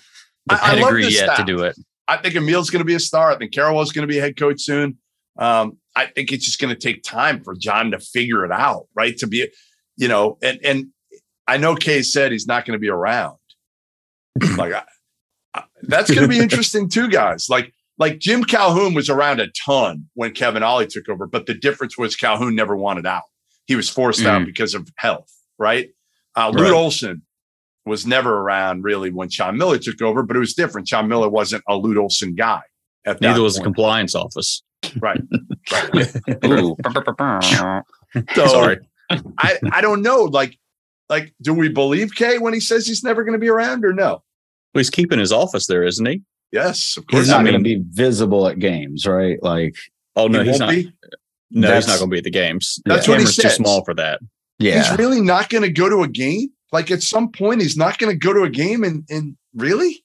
the I- I love pedigree this yet to do it. I think Amile's going to be a star. I think Carrawell's going to be a head coach soon. Um, I think it's just going to take time for John to figure it out, right? To be, you know, and and I know K said he's not going to be around. like I, I, that's going to be interesting too, guys. Like like Jim Calhoun was around a ton when Kevin Ollie took over, but the difference was Calhoun never wanted out. He was forced out Mhm. because of health, right? Uh, Lute Right. Olson was never around really when Sean Miller took over, but it was different. Sean Miller wasn't a Lute Olson guy at that Neither was the compliance office. right. Ooh. So Sorry. I, I don't know. Like, like, do we believe K when he says he's never going to be around or no? Well, he's keeping his office there, isn't he? Yes, of He's course. not I going to be visible at games, right? Like, Oh no, He he's won't not. be? No, he's not going to be at the games. That's the what he camera's too small for that. yeah. He's really not going to go to a game. Like at some point, he's not going to go to a game. And and really,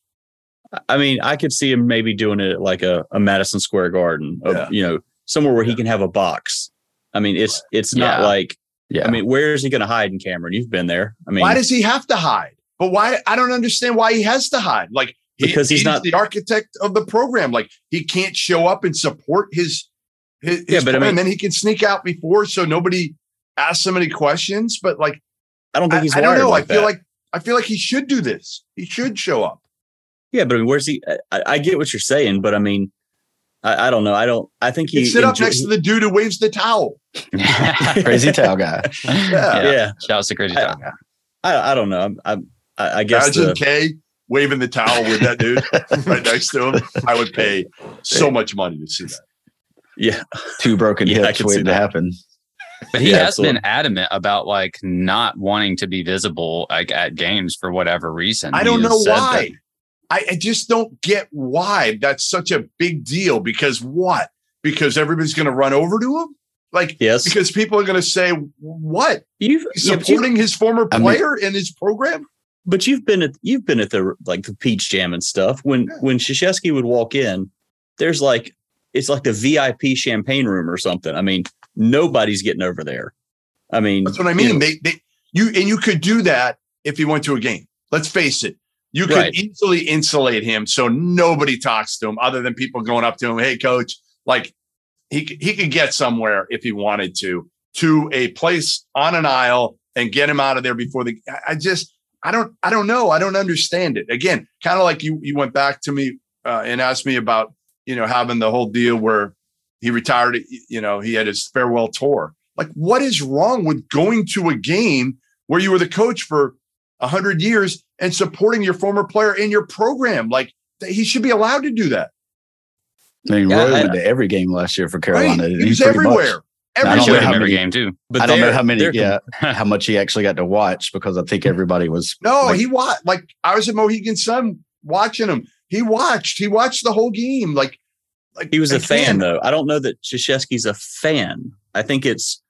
I mean, I could see him maybe doing it at like a, a Madison Square Garden, of, Yeah. you know, somewhere where Yeah. he can have a box. I mean, it's it's not Yeah. like. yeah. I mean, where is he going to hide in Cameron? You've been there. I mean, why does he have to hide? But why? I don't understand why he has to hide. Like he- Because he's not- the architect of the program. Like he can't show up and support his his, Yeah, his but I plan. mean- then he can sneak out before so nobody asks him any questions. But like I don't think he's. I don't know. Like I feel that. like I feel like he should do this. He should show up. Yeah, but I mean, where's he? I, I get what you're saying, but I mean, I, I don't know. I don't. I think He he sit up next to the dude who waves the towel. Crazy towel guy. Yeah. Yeah, Shout out to Crazy towel guy. I, I don't know. I'm- I'm- I, I guess Imagine the, K waving the towel with that dude right next to him. I would pay so much money to see that. yeah, Two broken Yeah, I hips see waiting to happen. But he Yeah, has absolutely. been adamant about like not wanting to be visible like at games for whatever reason. I don't know why. that- I, I just don't get why that's such a big deal. Because what? Because everybody's going to run over to him? Like, yes. because people are going to say, what? you've He's yeah, you've- supporting his former I mean- player in his program? But you've been at you've been at the like the peach jam and stuff. When Yeah. when Krzyzewski would walk in, there's like it's like the VIP champagne room or something. I mean, nobody's getting over there. I mean, That's what I you mean. know, They, they, you, and you could do that if he went to a game. Let's face it. You could Right. easily insulate him so nobody talks to him other than people going up to him. Hey, coach, like he, he could get somewhere if he wanted to, to a place on an aisle and get him out of there before the, I just, I don't, I don't know. I don't understand it. Again, kind of like you, you went back to me uh, and asked me about, you know, having the whole deal where he retired, you know, he had his farewell tour. Like, what is wrong with going to a game where you were the coach for a hundred years and supporting your former player in your program? Like, th- he should be allowed to do that. I mean, Yeah, Roy I- went to every game last year for Carolina. and He was pretty much- everywhere. I don't know how every many- game too. but I don't know how many, yeah, how much he actually got to watch because I think everybody was. No, like, he watched. Like, I was at Mohegan Sun watching him. He watched. He watched the whole game. Like, like He was a again, fan, though. I don't know that Krzyzewski's a fan. I think it's.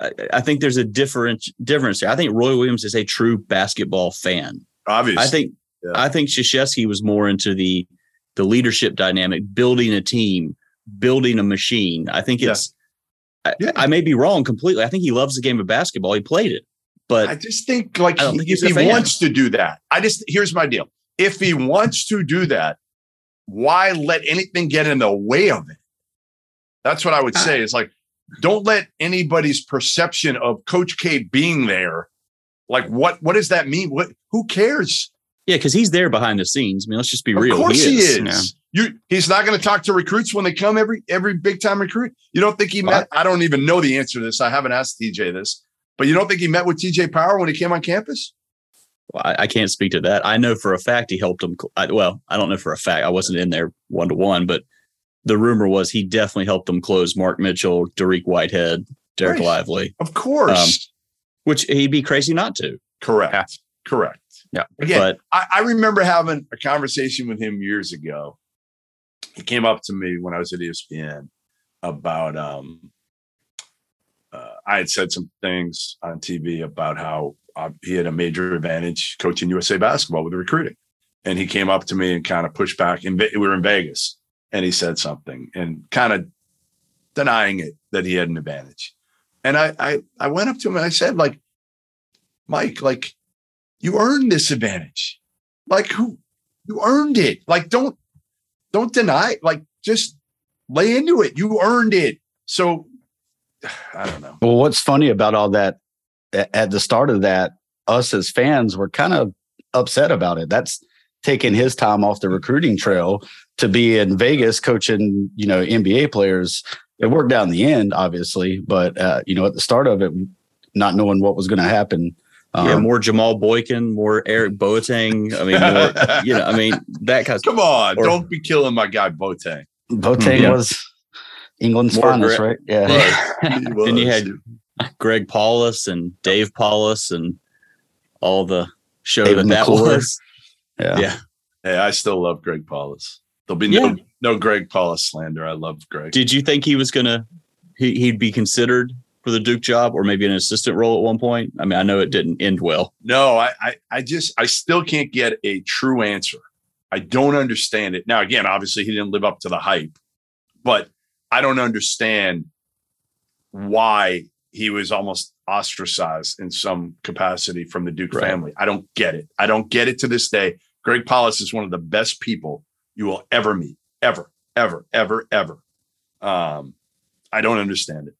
I, I think there's a different difference there. I think Roy Williams is a true basketball fan. Obviously, I think. Yeah. I think Krzyzewski was more into the the leadership dynamic, building a team, building a machine. I think Yeah. I, Yeah. I may be wrong completely. I think he loves the game of basketball. He played it, but I just think like he- think if he wants to do that, I just here's my deal. If he wants to do that, why let anything get in the way of it? That's what I would uh, say. It's like don't let anybody's perception of Coach K being there. Like what what does that mean? What who cares? yeah, because he's there behind the scenes. I mean, let's just be real. Of course he is. Yeah. You he's not going to talk to recruits when they come every every big time recruit. You don't think he met? I don't even know the answer to this. I haven't asked TJ this, but you don't think he met with TJ Power when he came on campus? Well, I, I can't speak to that. I know for a fact he helped him. I, well, I don't know for a fact. I wasn't in there one to one, but the rumor was he definitely helped them close Mark Mitchell, Dariq Whitehead, Dereck Right. Lively, Of course. Um, which he'd be crazy not to. Correct. Yeah. Correct. Yeah. Again, But I, I remember having a conversation with him years ago. He came up to me when I was at ESPN about um uh, I had said some things on TV about how uh, he had a major advantage coaching USA basketball with the recruiting. And he came up to me and kind of pushed back. And we were in Vegas, and he said something and kind of denying it that he had an advantage. And I, I, I went up to him and I said, like, Mike, like, you earned this advantage. Like, who you earned it? Like, don't don't deny. it. Like, just lay into it. You earned it. So, I don't know. Well, what's funny about all that at the start of that, us as fans were kind of upset about it. That's taking his time off the recruiting trail to be in Vegas coaching, you know, NBA players. It worked out in the end, obviously, but uh, you know, at the start of it, not knowing what was going to happen. Um, yeah, more Jamal Boykin, more Eric Boateng. I mean, more, you know, I mean that kind of Come on, Or- don't be killing my guy Boateng. Boateng Yeah. was England's More finest, gra- right? Yeah. Right. And you had Greg Paulus and Dave Paulus and all the show David that that was. Yeah. Yeah. Hey, I still love Greg Paulus. There'll be Yeah. no no Greg Paulus slander. I love Greg. Did you think he was gonna he, he'd be considered for the Duke job or maybe an assistant role at one point? I mean, I know it didn't end well. No, I, I, I just, I still can't get a true answer. I don't understand it. Now, again, obviously, he didn't live up to the hype, but I don't understand why he was almost ostracized in some capacity from the Duke Right. family. I don't get it. I don't get it to this day. Greg Paulus is one of the best people you will ever meet, ever, ever, ever, ever. Um, I don't understand it.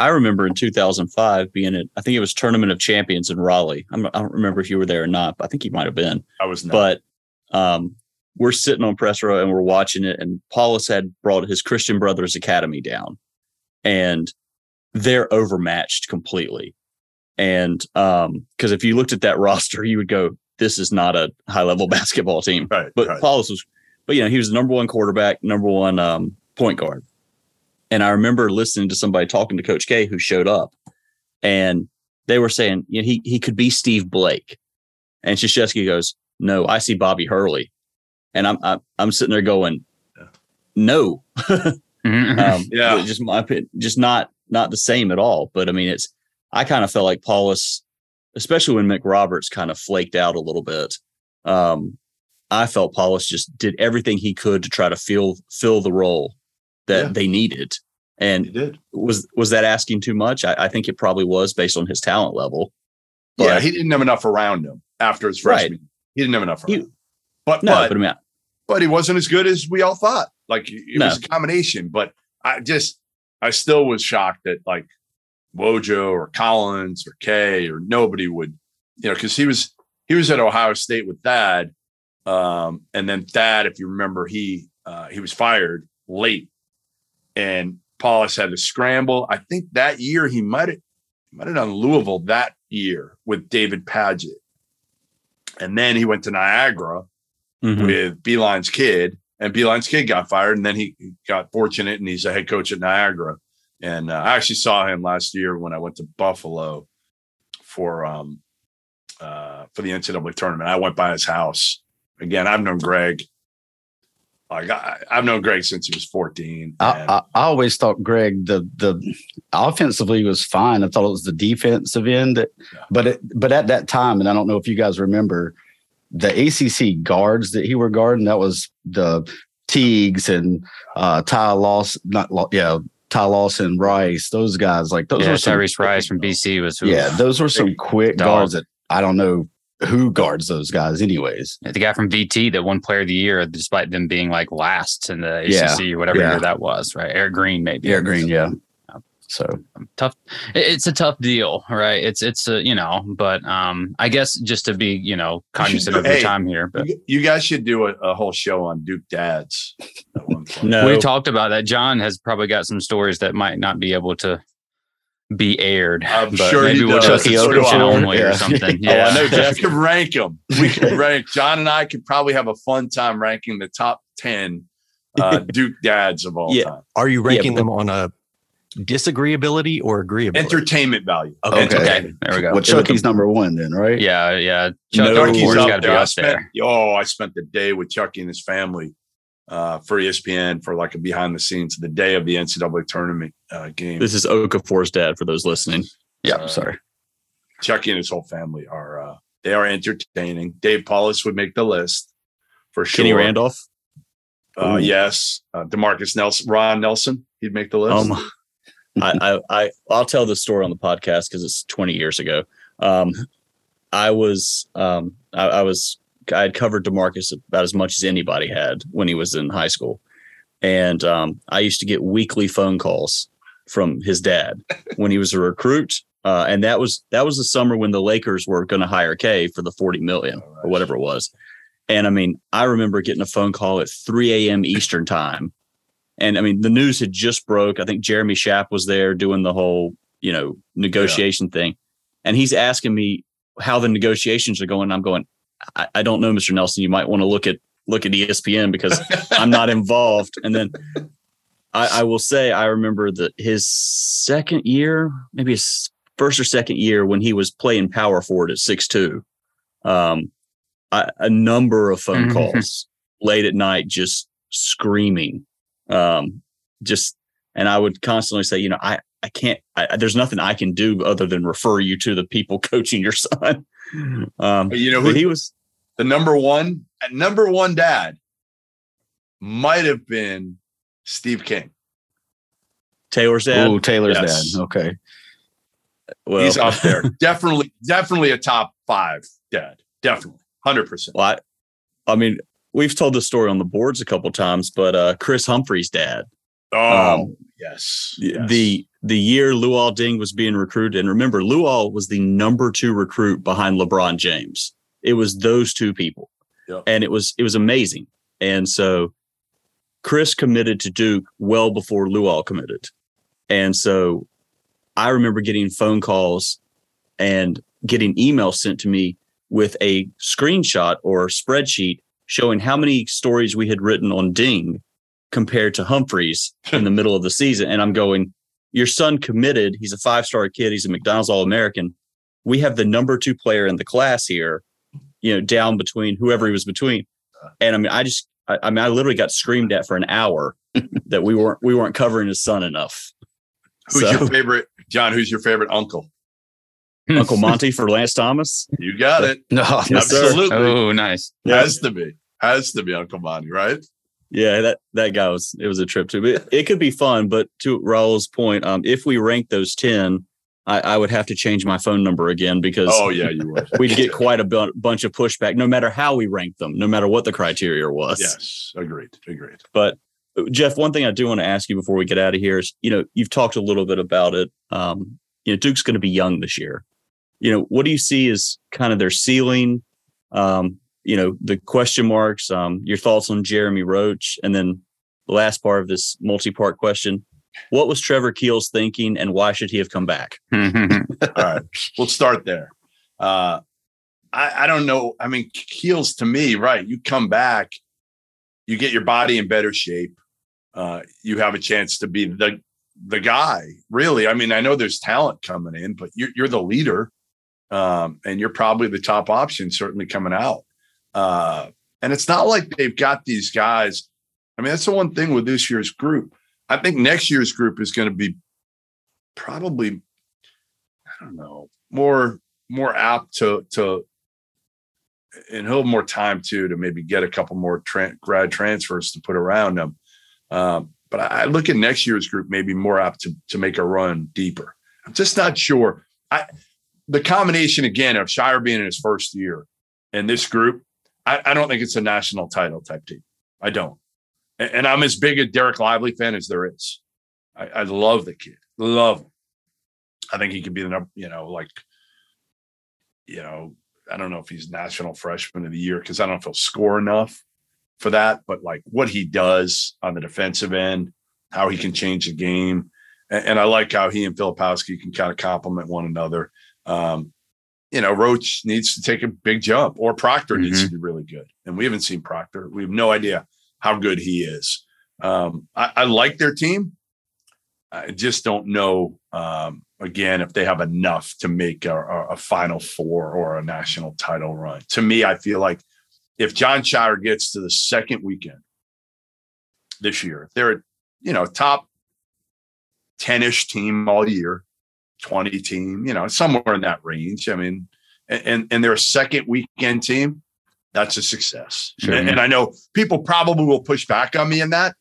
I remember in 2005 being at I think it was Tournament of Champions in Raleigh. I'm, I don't remember if you were there or not, but I think you might have been. I was not. But um, we're sitting on press row and we're watching it, and Paulus had brought his Christian Brothers Academy down, and they're overmatched completely. And um, because if you looked at that roster, you would go, "This is not a high level basketball team." right, But right. Paulus was, but you know, he was the number one quarterback, number one um, point guard. And I remember listening to somebody talking to Coach K who showed up, and they were saying, you know, he he could be Steve Blake, and Krzyzewski goes, "No, I see Bobby Hurley," and I'm I'm, I'm sitting there going, "No, Mhm. um, Yeah. just my opinion, just not not the same at all." But I mean, it's I kind of felt like Paulus, especially when McRoberts kind of flaked out a little bit. Um, I felt Paulus just did everything he could to try to fill fill the role that Yeah. they needed. And was was that asking too much? I, I think it probably was based on his talent level. yeah, But- he didn't have enough around him after his Right. freshman. He didn't have enough He- around. him. But No, but but I mean, but he wasn't as good as we all thought. Like it No. was a combination. But I just I still was shocked that like Wojo or Collins or K or nobody would, you know, because he was he was at Ohio State with Thad. Um, and then Thad, if you remember, he uh he was fired late and Paulus had to scramble. I think that year he might have might have done Louisville that year with David Padgett. And then he went to Niagara mhm. with Beilein's kid, and Beilein's kid got fired, and then he he got fortunate, and he's a head coach at Niagara. And uh, I actually saw him last year when I went to Buffalo for um uh for the NCAA tournament. I went by his house. Again, I've known Greg. Like I, I've known Greg since he was 14. I, and- I, I always thought Greg the the offensively was fine. I thought it was the defensive end, that, Yeah. but it, but at that time, and I don't know if you guys remember, the ACC guards that he were guarding that was the Teagues and uh, Ty Lawson, not Law, yeah, Ty Lawson, Rice, those guys like those yeah, were some, Tyrese Rice from BC was yeah, those were some quick Dog. guards that I don't know who guards those guys, anyways. the guy from VT that won Player of the Year, despite them being like last in the Yeah, ACC or whatever yeah. year that was, right? Erick Green, maybe. Erick Green, yeah. So tough. It's a tough deal, right? It's it's a you know, but um, I guess just to be you know cognizant of hey, your time here, but You, you guys should do a, a whole show on Duke dads. at one point. No, we talked about that. John has probably got some stories that might not be able to be aired. I'm but sure he maybe we'll do does. Chucky subscription Okafor, only yeah. or something. Oh, Yeah, I know Jeff could rank them. We could rank. John and I could probably have a fun time ranking the top ten uh, Duke dads of all Yeah. time. Are you Yeah, ranking but- them on a disagreeability or agreeability? Entertainment value. Okay. Okay. Okay, there we go. well, Chucky's number one then, right? Yeah, yeah. No, Chuck Chucky's Okafor's up got to be I up spent, there. Oh, I spent the day with Chucky and his family uh, for ESPN for like a behind the scenes the day of the NCAA tournament uh, game. this is Okafor's dad for those listening. Yeah. Uh, sorry. Chucky and his whole family are uh, they are entertaining. Dave Paulus would make the list for sure. Kenny Randolph. Uh, Ooh. yes. Uh, Demarcus Nelson, Ron Nelson, he'd make the list. Um, I, I, I, I'll tell this story on the podcast because it's 20 years ago. Um, I was, um, I, I was, I had covered Demarcus about as much as anybody had when he was in high school, and um, I used to get weekly phone calls from his dad when he was a recruit, uh, and that was that was the summer when the Lakers were going to hire K for the 40 million Oh, or whatever it was. And I mean, I remember getting a phone call at 3 a.m. Eastern time. And I mean, the news had just broke. I think Jeremy Schaap was there doing the whole, you know, negotiation thing. And he's asking me how the negotiations are going. I'm going, I, I don't know, Mr. Nelson. You might want to look at look at ESPN because I'm not involved. And then I, I will say I remember that his second year, maybe his first or second year when he was playing power forward at six two, um, I, a number of phone Mhm. calls late at night, just screaming, um, just and I would constantly say, you know, I I can't. I, there's nothing I can do other than refer you to the people coaching your son. Um, But you know but who he was the number one at number one dad might have been Steve King. Taylor's dad. Oh, Taylor's Yes. dad. Okay. well, He's up there. definitely, definitely a top five dad. Definitely. Hundred percent. Well, I, I mean, we've told this story on the boards a couple times, but uh, Chris Humphrey's dad, Oh Um, yes. the- yes. the the year Luol Deng was being recruited, and remember, Luol was the number two recruit behind LeBron James. It was those two people, Yep. and it was it was amazing. And so, Kris committed to Duke well before Luol committed, and so I remember getting phone calls and getting emails sent to me with a screenshot or spreadsheet showing how many stories we had written on Ding compared to Humphries in the middle of the season. And I'm going, your son committed. He's a five star kid. He's a McDonald's All American. We have the number two player in the class here, you know, down between whoever he was between. And I mean, I just, I, I mean, I literally got screamed at for an hour that we weren't, we weren't covering his son enough. who's So- your favorite, John? Who's your favorite uncle? Hmm. Uncle Monty for Lance Thomas. You got it. No, Yes, sir. Absolutely. Oh, nice. Has to be. Has to be Uncle Monty, right? Yeah, that that guy was it was a trip too. But it, could be fun. But to Raul's point, um, if we rank those ten, I, I would have to change my phone number again because Oh yeah, you would. we'd get quite a bunch of pushback, no matter how we rank them, no matter what the criteria was. Yes, agreed. Agreed. But Jeff, one thing I do want to ask you before we get out of here is, you know, you've talked a little bit about it. Um, you know, Duke's going to be young this year. You know, what do you see as kind of their ceiling? Um, you know, the question marks. Um, your thoughts on Jeremy Roach, and then the last part of this multi-part question: What was Trevor Keels thinking, and why should he have come back? All right, we'll start there. Uh, I, I don't know. I mean, Keels to me, right? You come back, you get your body in better shape. Uh, you have a chance to be the the guy. Really, I mean, I know there's talent coming in, but you're you're the leader, um, and you're probably the top option, certainly coming out. Uh, and it's not like they've got these guys. I mean, that's the one thing with this year's group. I think next year's group is going to be probably I don't know, more more apt to to and he'll have more time too to maybe get a couple more tra- grad transfers to put around him. Um, but I, I look at next year's group maybe more apt to to make a run deeper. I'm just not sure. I the combination again of Scheyer being in his first year and this group, I, I don't think it's a national title type team. I don't. And, and I'm as big a Dereck Lively fan as there is. I, I love the kid. Love him. I think he could be the number, you know, like, you know, I don't know if he's national freshman of the year because I don't he'll score enough for that, but like what he does on the defensive end, how he can change the game. And, and I like how he and Filipowski can kind of complement one another. Um, you know, Roach needs to take a big jump, or Proctor mm-hmm. needs to be really good. And we haven't seen Proctor. We have no idea how good he is. Um, I, I, like their team. I just don't know, um, again, if they have enough to make a, a, Final Four or a national title run. To me, I feel like if Jon Scheyer gets to the second weekend this year, they're, you know, top 10 ish team all year, 20 team, you know, somewhere in that range. I mean, and, and they're a second weekend team. That's a success. Sure. And, and I know people probably will push back on me in that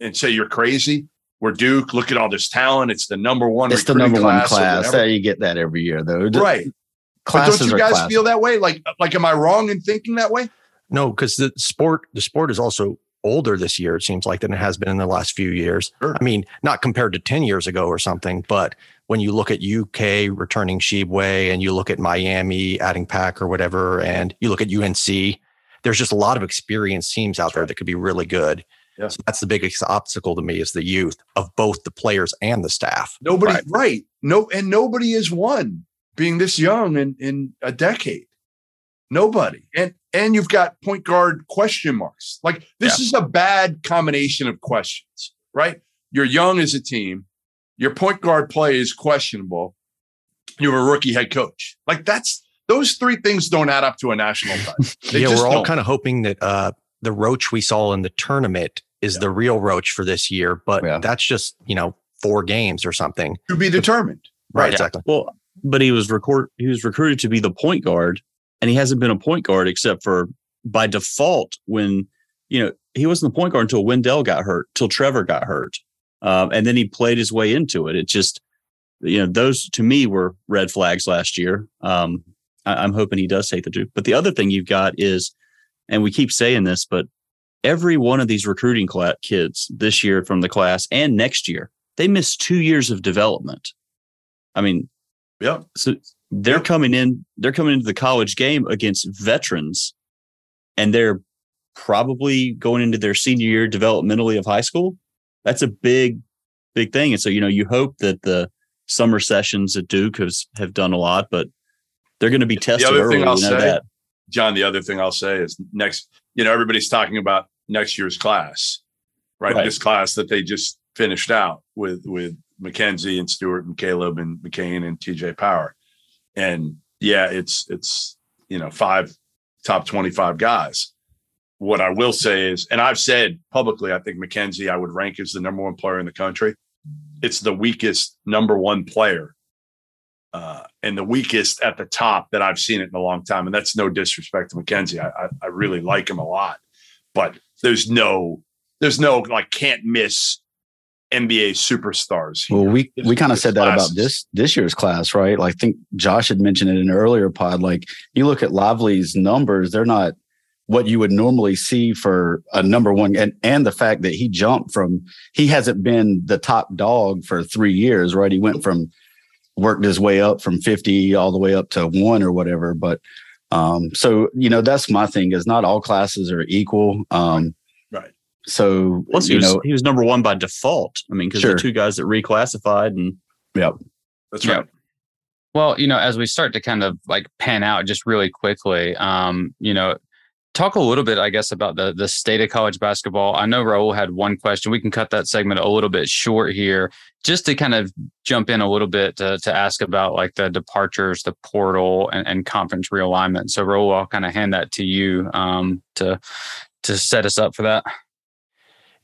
and say you're crazy. We're Duke. Look at all this talent. It's the number one. It's the number class one class. That you get that every year, though. Right. Classes but don't you guys classes. feel that way? Like, like, am I wrong in thinking that way? No, because the sport, the sport is also older this year. It seems like than it has been in the last few years. Sure. I mean, not compared to ten years ago or something, but when you look at UK returning Tshiebwe and you look at Miami adding Pack or whatever, and you look at UNC, there's just a lot of experienced teams out there that could be really good. Yeah. So that's the biggest obstacle to me is the youth of both the players and the staff. Nobody, right? right. No, and nobody is one being this young in in a decade. Nobody. And and you've got point guard question marks. Like this yeah. is a bad combination of questions, right? You're young as a team. Your point guard play is questionable. You have a rookie head coach. Like that's those three things don't add up to a national title. yeah, we're all don't. kind of hoping that uh, the roach we saw in the tournament is yeah. the real roach for this year, but yeah. that's just you know four games or something to be determined. Right, right exactly. Well, but he was record he was recruited to be the point guard, and he hasn't been a point guard except for by default when you know he wasn't the point guard until Wendell got hurt, till Trevor got hurt, um, and then he played his way into it. It just you know those to me were red flags last year. Um, I, am hoping he does take the Duke. But the other thing you've got is, and we keep saying this, but every one of these recruiting cl- kids this year from the class and next year, they missed two years of development. I mean, yeah. So they're coming in, they're coming into the college game against veterans, and they're probably going into their senior year developmentally of high school. That's a big, big thing. And so, you know, you hope that the summer sessions at Duke has have done a lot, but they're going to be tested. The other early, thing I'll say, that. John, the other thing I'll say is next, you know, everybody's talking about next year's class, right? right? This class that they just finished out with with McKenzie and Stewart and Caleb and McCain and TJ Power. And yeah, it's it's you know, five top 25 guys. What I will say is, and I've said publicly, I think McKenzie I would rank as the number one player in the country. It's the weakest number one player uh, and the weakest at the top that I've seen it in a long time. And that's no disrespect to McKenzie. I, I, I really like him a lot, but there's no, there's no like can't miss NBA superstars. Well, we we kind of said that about this this year's class, right? Like I think Josh had mentioned it in an earlier pod. Like you look at Lively's numbers, they're not what you would normally see for a number one and and the fact that he jumped from he hasn't been the top dog for three years, right? He went from worked his way up from 50 all the way up to one or whatever. But um, so you know, that's my thing is not all classes are equal. Um. So Plus he was, know, he was number one by default. I mean, because sure. the two guys that reclassified and yeah, That's right. Yep. Well, you know, as we start to kind of like pan out just really quickly, um, you know, talk a little bit, I guess, about the the state of college basketball. I know Raul had one question. We can cut that segment a little bit short here, just to kind of jump in a little bit to, to ask about like the departures, the portal, and, and conference realignment. So Raul, I'll kind of hand that to you um, to to set us up for that.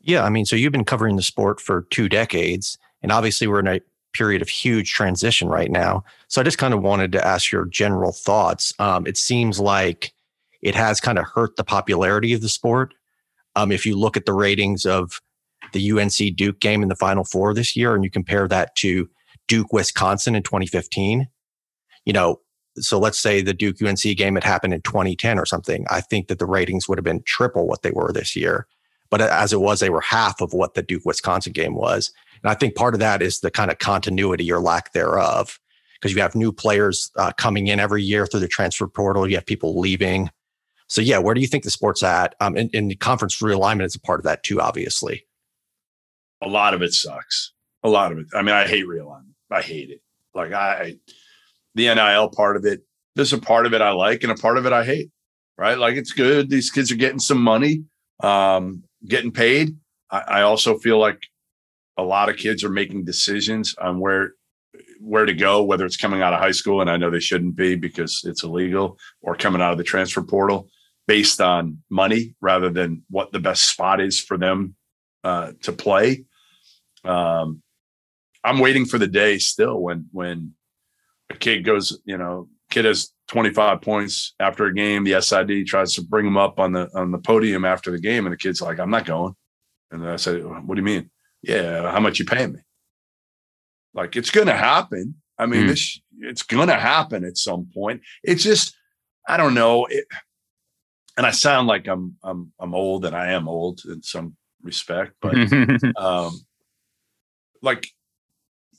Yeah, I mean, so you've been covering the sport for two decades, and obviously we're in a period of huge transition right now. So I just kind of wanted to ask your general thoughts. Um, it seems like it has kind of hurt the popularity of the sport. Um, if you look at the ratings of the UNC Duke game in the Final Four this year, and you compare that to Duke Wisconsin in 2015, you know, so let's say the Duke UNC game had happened in 2010 or something. I think that the ratings would have been triple what they were this year. But as it was, they were half of what the Duke Wisconsin game was. And I think part of that is the kind of continuity or lack thereof, because you have new players uh, coming in every year through the transfer portal. You have people leaving. So yeah, where do you think the sport's at? Um, and, and conference realignment is a part of that too, obviously. A lot of it sucks. A lot of it. I mean, I hate realignment. I hate it. Like I, the NIL part of it. There's a part of it I like, and a part of it I hate. Right? Like it's good. These kids are getting some money, um, getting paid. I, I also feel like a lot of kids are making decisions on where where to go, whether it's coming out of high school, and I know they shouldn't be because it's illegal, or coming out of the transfer portal based on money rather than what the best spot is for them uh, to play. Um, I'm waiting for the day still when when a kid goes, you know, kid has 25 points after a game. The SID tries to bring him up on the on the podium after the game, and the kid's like, "I'm not going." And I said, "What do you mean?" Yeah, how much you paying me? Like it's going to happen. I mean, mm. this it's going to happen at some point. It's just I don't know. It, and I sound like I'm I'm I'm old, and I am old in some respect, but um, like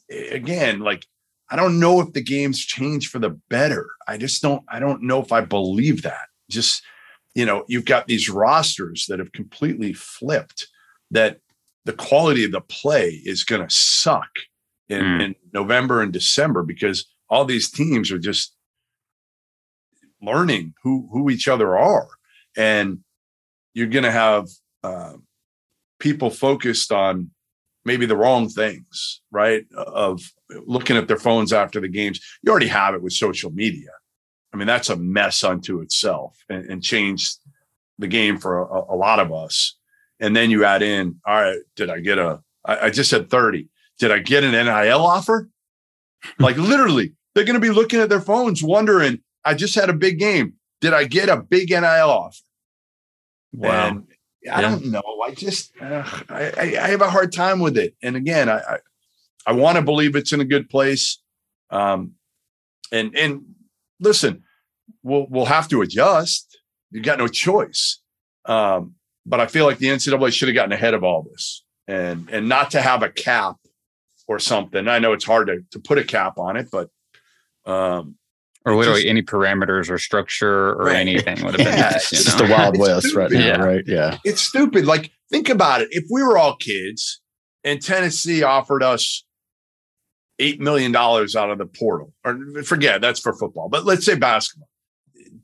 again, like I don't know if the game's changed for the better. I just don't. I don't know if I believe that. Just you know, you've got these rosters that have completely flipped. That the quality of the play is going to suck in, mm. in November and December because all these teams are just learning who who each other are, and you're going to have uh, people focused on maybe the wrong things, right? Of looking at their phones after the games. You already have it with social media. I mean, that's a mess unto itself and, and changed the game for a, a, lot of us. And then you add in, all right, did I get a, I, I just said 30. Did I get an NIL offer? like literally, they're going to be looking at their phones wondering, I just had a big game. Did I get a big NIL offer? Wow. And I yeah. don't know. I just uh, I, I have a hard time with it. And again, I I, I want to believe it's in a good place. Um, and and listen, we'll we'll have to adjust. You got no choice. Um, but I feel like the NCAA should have gotten ahead of all this and and not to have a cap or something. I know it's hard to to put a cap on it, but um, or literally just, any parameters or structure or right. anything would have been. Yeah, it's just the Wild West right now, yeah. right? Yeah. It's stupid. Like, think about it. If we were all kids and Tennessee offered us $8 million out of the portal, or forget that's for football, but let's say basketball.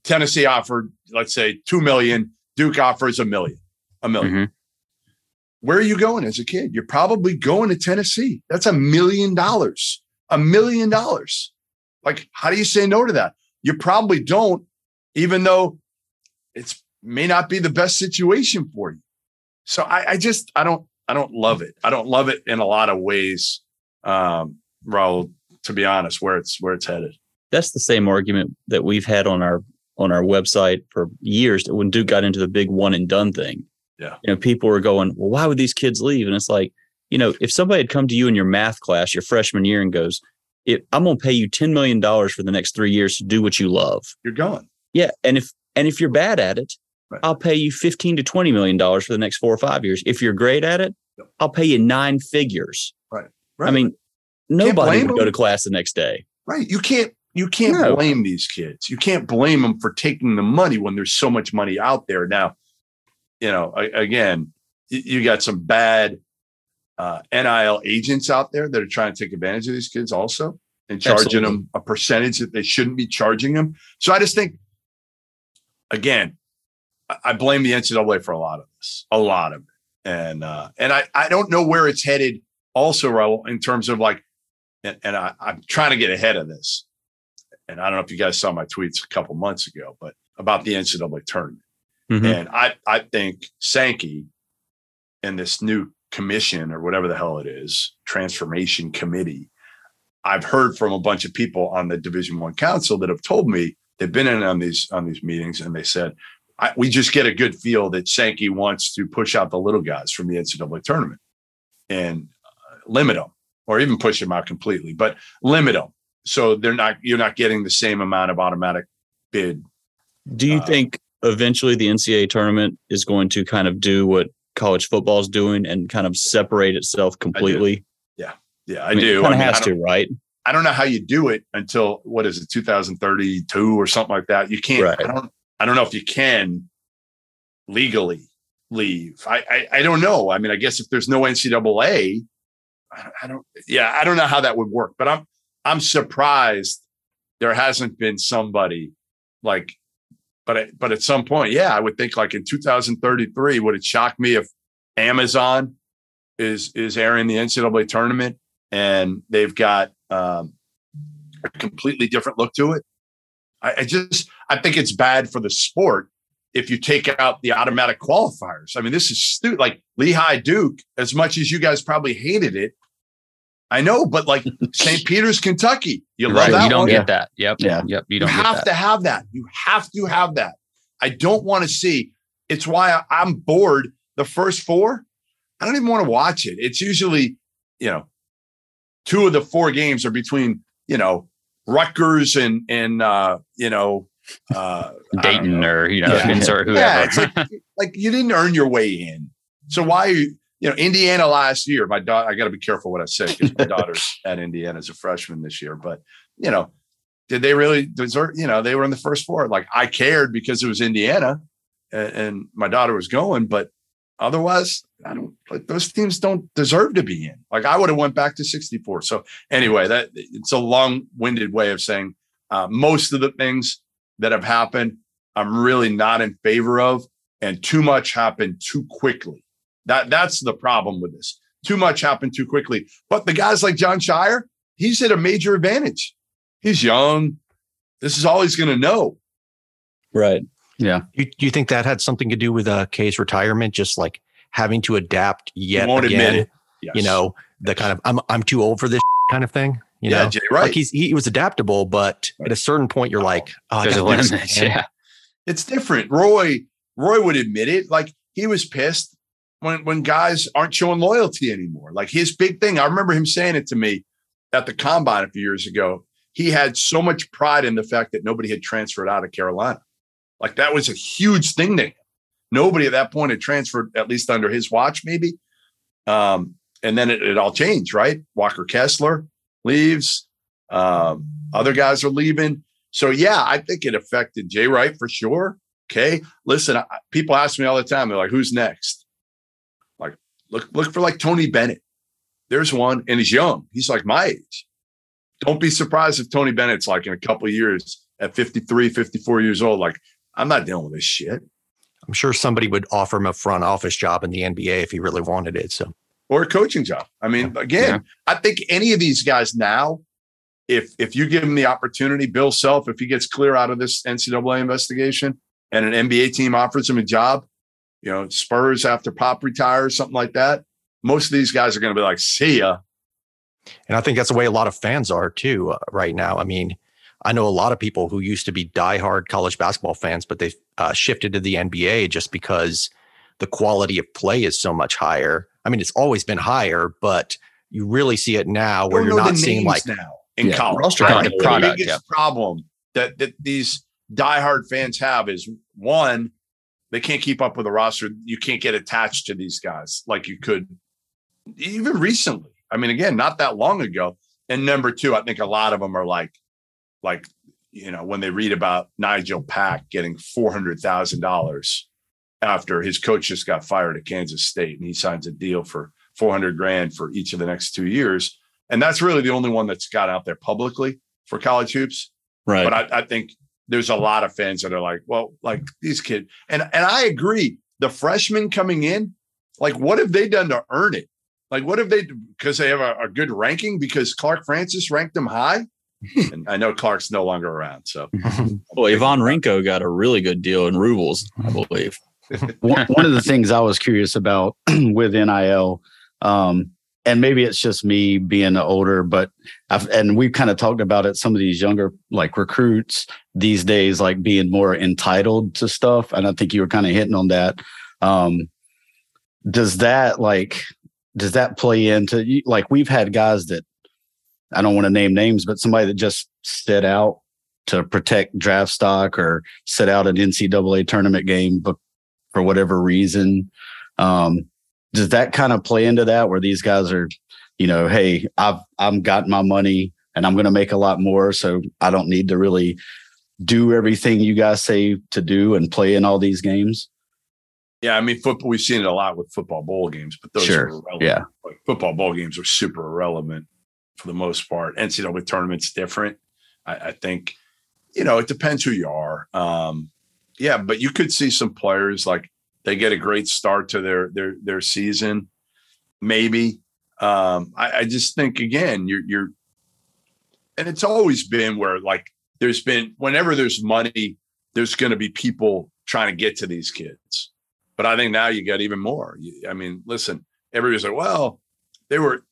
Tennessee offered, let's say, 2 million. Duke offers a million, a 1000000 mm-hmm. Where are you going as a kid? You're probably going to Tennessee. That's a million dollars, a million dollars. Like, how do you say no to that? You probably don't, even though it's may not be the best situation for you. So I, I just I don't I don't love it. I don't love it in a lot of ways, um, Raul, to be honest, where it's where it's headed. That's the same argument that we've had on our on our website for years when Duke got into the big one and done thing. Yeah. You know, people were going, Well, why would these kids leave? And it's like, you know, if somebody had come to you in your math class your freshman year and goes, if I'm going to pay you $10 million for the next three years to do what you love. You're going. Yeah. And if, and if you're bad at it, right. I'll pay you 15 to $20 million for the next four or five years. If you're great at it, yep. I'll pay you nine figures. Right. right. I mean, nobody would go to class the next day. Right. You can't, you can't no. blame these kids. You can't blame them for taking the money when there's so much money out there. Now, you know, again, you got some bad uh, NIL agents out there that are trying to take advantage of these kids also and charging Absolutely. them a percentage that they shouldn't be charging them. So I just think, again, I blame the NCAA for a lot of this, a lot of it, and uh, and I I don't know where it's headed. Also, Raul, in terms of like, and, and I, I'm trying to get ahead of this, and I don't know if you guys saw my tweets a couple months ago, but about the NCAA tournament, mm-hmm. and I I think Sankey and this new commission or whatever the hell it is, transformation committee. I've heard from a bunch of people on the Division One Council that have told me they've been in on these on these meetings and they said we just get a good feel that Sankey wants to push out the little guys from the NCAA tournament and uh, limit them, or even push them out completely, but limit them so they're not you're not getting the same amount of automatic bid. Do you uh, think eventually the NCAA tournament is going to kind of do what college football is doing and kind of separate itself completely? Yeah, yeah, I, I mean, do. Kind of has to, right? I don't know how you do it until what is it, 2032 or something like that. You can't. Right. I don't. I don't know if you can legally leave. I, I, I don't know. I mean, I guess if there's no NCAA, I, I don't. Yeah, I don't know how that would work. But I'm I'm surprised there hasn't been somebody like. But but at some point, yeah, I would think like in 2033, would it shock me if Amazon is is airing the NCAA tournament and they've got um, a completely different look to it. I, I just I think it's bad for the sport if you take out the automatic qualifiers. I mean, this is stupid. Like Lehigh Duke, as much as you guys probably hated it, I know, but like St. Peter's, Kentucky, you love right. that. You don't one? get that. Yep. Yeah. Yep. You don't. You have to have that. You have to have that. I don't want to see. It's why I'm bored. The first four, I don't even want to watch it. It's usually, you know, two of the four games are between, you know, Rutgers and and uh, you know, uh, Dayton or you know, yeah. whoever. Yeah, like, like, you didn't earn your way in. So why are you? You know, Indiana last year. My daughter. I got to be careful what I say because my daughter's at Indiana as a freshman this year. But you know, did they really deserve? You know, they were in the first four. Like I cared because it was Indiana, and, and my daughter was going. But Otherwise, I don't like those teams don't deserve to be in. Like I would have went back to 64. So anyway, that it's a long-winded way of saying uh, most of the things that have happened, I'm really not in favor of, and too much happened too quickly. That that's the problem with this. Too much happened too quickly. But the guys like Jon Scheyer, he's at a major advantage. He's young. This is all he's going to know. Right. Yeah. You, you think that had something to do with uh, K's retirement? Just like having to adapt yet again, yes. you know, the kind of I'm I'm too old for this kind of thing. You yeah, know, Jay, right. Like he's he was adaptable, but right. at a certain point, you're like, oh, there's a limit. Yeah, it's different. Roy Roy would admit it. Like he was pissed when when guys aren't showing loyalty anymore. Like his big thing. I remember him saying it to me at the combine a few years ago. He had so much pride in the fact that nobody had transferred out of Carolina. Like that was a huge thing to him. Nobody at that point had transferred, at least under his watch, maybe. Um, and then it, it, all changed, right? Walker Kessler leaves. Um, other guys are leaving. So yeah, I think it affected Jay Wright for sure. Okay, listen, I, people ask me all the time. They're like, "Who's next?" Look, look for like Tony Bennett. There's one, and he's young. He's like my age. Don't be surprised if Tony Bennett's like in a couple years at 53, 54 years old, like I'm not dealing with this shit. I'm sure somebody would offer him a front office job in the NBA if he really wanted it. So, or a coaching job. I mean, again, yeah. I think any of these guys now, if if you give him the opportunity, Bill Self, if he gets clear out of this NCAA investigation and an NBA team offers him a job, you know, Spurs after Pop retires, something like that, most of these guys are going to be like, "See ya." And I think that's the way a lot of fans are too uh, right now. I mean, I know a lot of people who used to be diehard college basketball fans, but they've uh, shifted to the NBA just because the quality of play is so much higher. I mean, it's always been higher, but you really see it now where you're not seeing like now in yeah, college. Roster right? The product, biggest yeah. problem that that these diehard fans have is one, they can't keep up with the roster. You can't get attached to these guys like you could even recently. I mean, again, not that long ago. And number two, I think a lot of them are like, like you know when they read about Nigel Pack getting four hundred thousand dollars after his coach just got fired at Kansas State and he signs a deal for four hundred grand for each of the next two years, and that's really the only one that's got out there publicly for college hoops. Right. But I, I think there's a lot of fans that are like, well, like these kids, and and I agree. The freshmen coming in, like, what have they done to earn it? Like, what have they because they have a, a good ranking because Clark Francis ranked them high? and I know Clark's no longer around. So, well, Ivan Rinko got a really good deal in rubles, I believe. one, one of the things I was curious about with NIL, um, and maybe it's just me being older, but I've, and we've kind of talked about it. Some of these younger like recruits these days, like being more entitled to stuff, and I think you were kind of hitting on that. Um, does that like does that play into like we've had guys that I don't want to name names, but somebody that just set out to protect draft stock or set out an NCAA tournament game, for whatever reason, um, does that kind of play into that where these guys are you know, hey, I've I've got my money and I'm going to make a lot more, so I don't need to really do everything you guys say to do and play in all these games? Yeah, I mean, football. We've seen it a lot with football bowl games, but those Sure, are irrelevant. yeah. like football bowl games are super irrelevant for the most part. NCAA tournaments different. I, I think, you know, it depends who you are. Um, yeah, but you could see some players like they get a great start to their their their season, maybe. Um, I, I just think again, you're you're, and it's always been where like there's been whenever there's money, there's going to be people trying to get to these kids. But I think now you got even more. I mean, listen, everybody's like, well, they were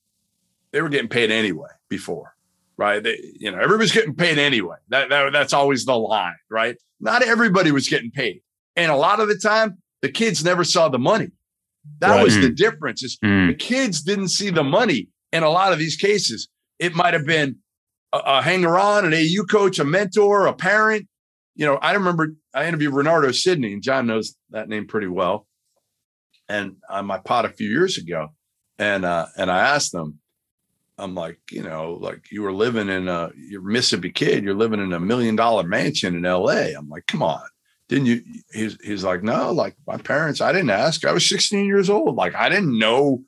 they were getting paid anyway before, right? They, you know, everybody's getting paid anyway. That, that that's always the line, right? Not everybody was getting paid, and a lot of the time, the kids never saw the money. That Right. was the difference. Is Mm. the kids didn't see the money in a lot of these cases. It might have been a, a hanger on, an AU coach, a mentor, a parent. You know, I remember I interviewed Renardo Sidney, and John knows that name pretty well. And on my pod a few years ago, and uh, and I asked them, I'm like, you know, like you were living in a you're Mississippi kid, you're living in a million dollar mansion in L.A. I'm like, come on, didn't you? He's he's like, no, like my parents, I didn't ask. I was 16 years old, like I didn't know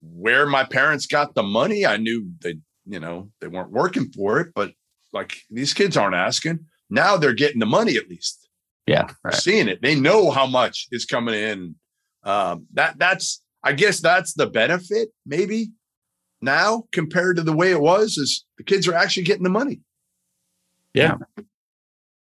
where my parents got the money. I knew they, you know, they weren't working for it, but like these kids aren't asking. Now they're getting the money at least Yeah. Right. seeing it. They know how much is coming in. Um, that that's I guess that's the benefit maybe now compared to the way it was is the kids are actually getting the money. Yeah,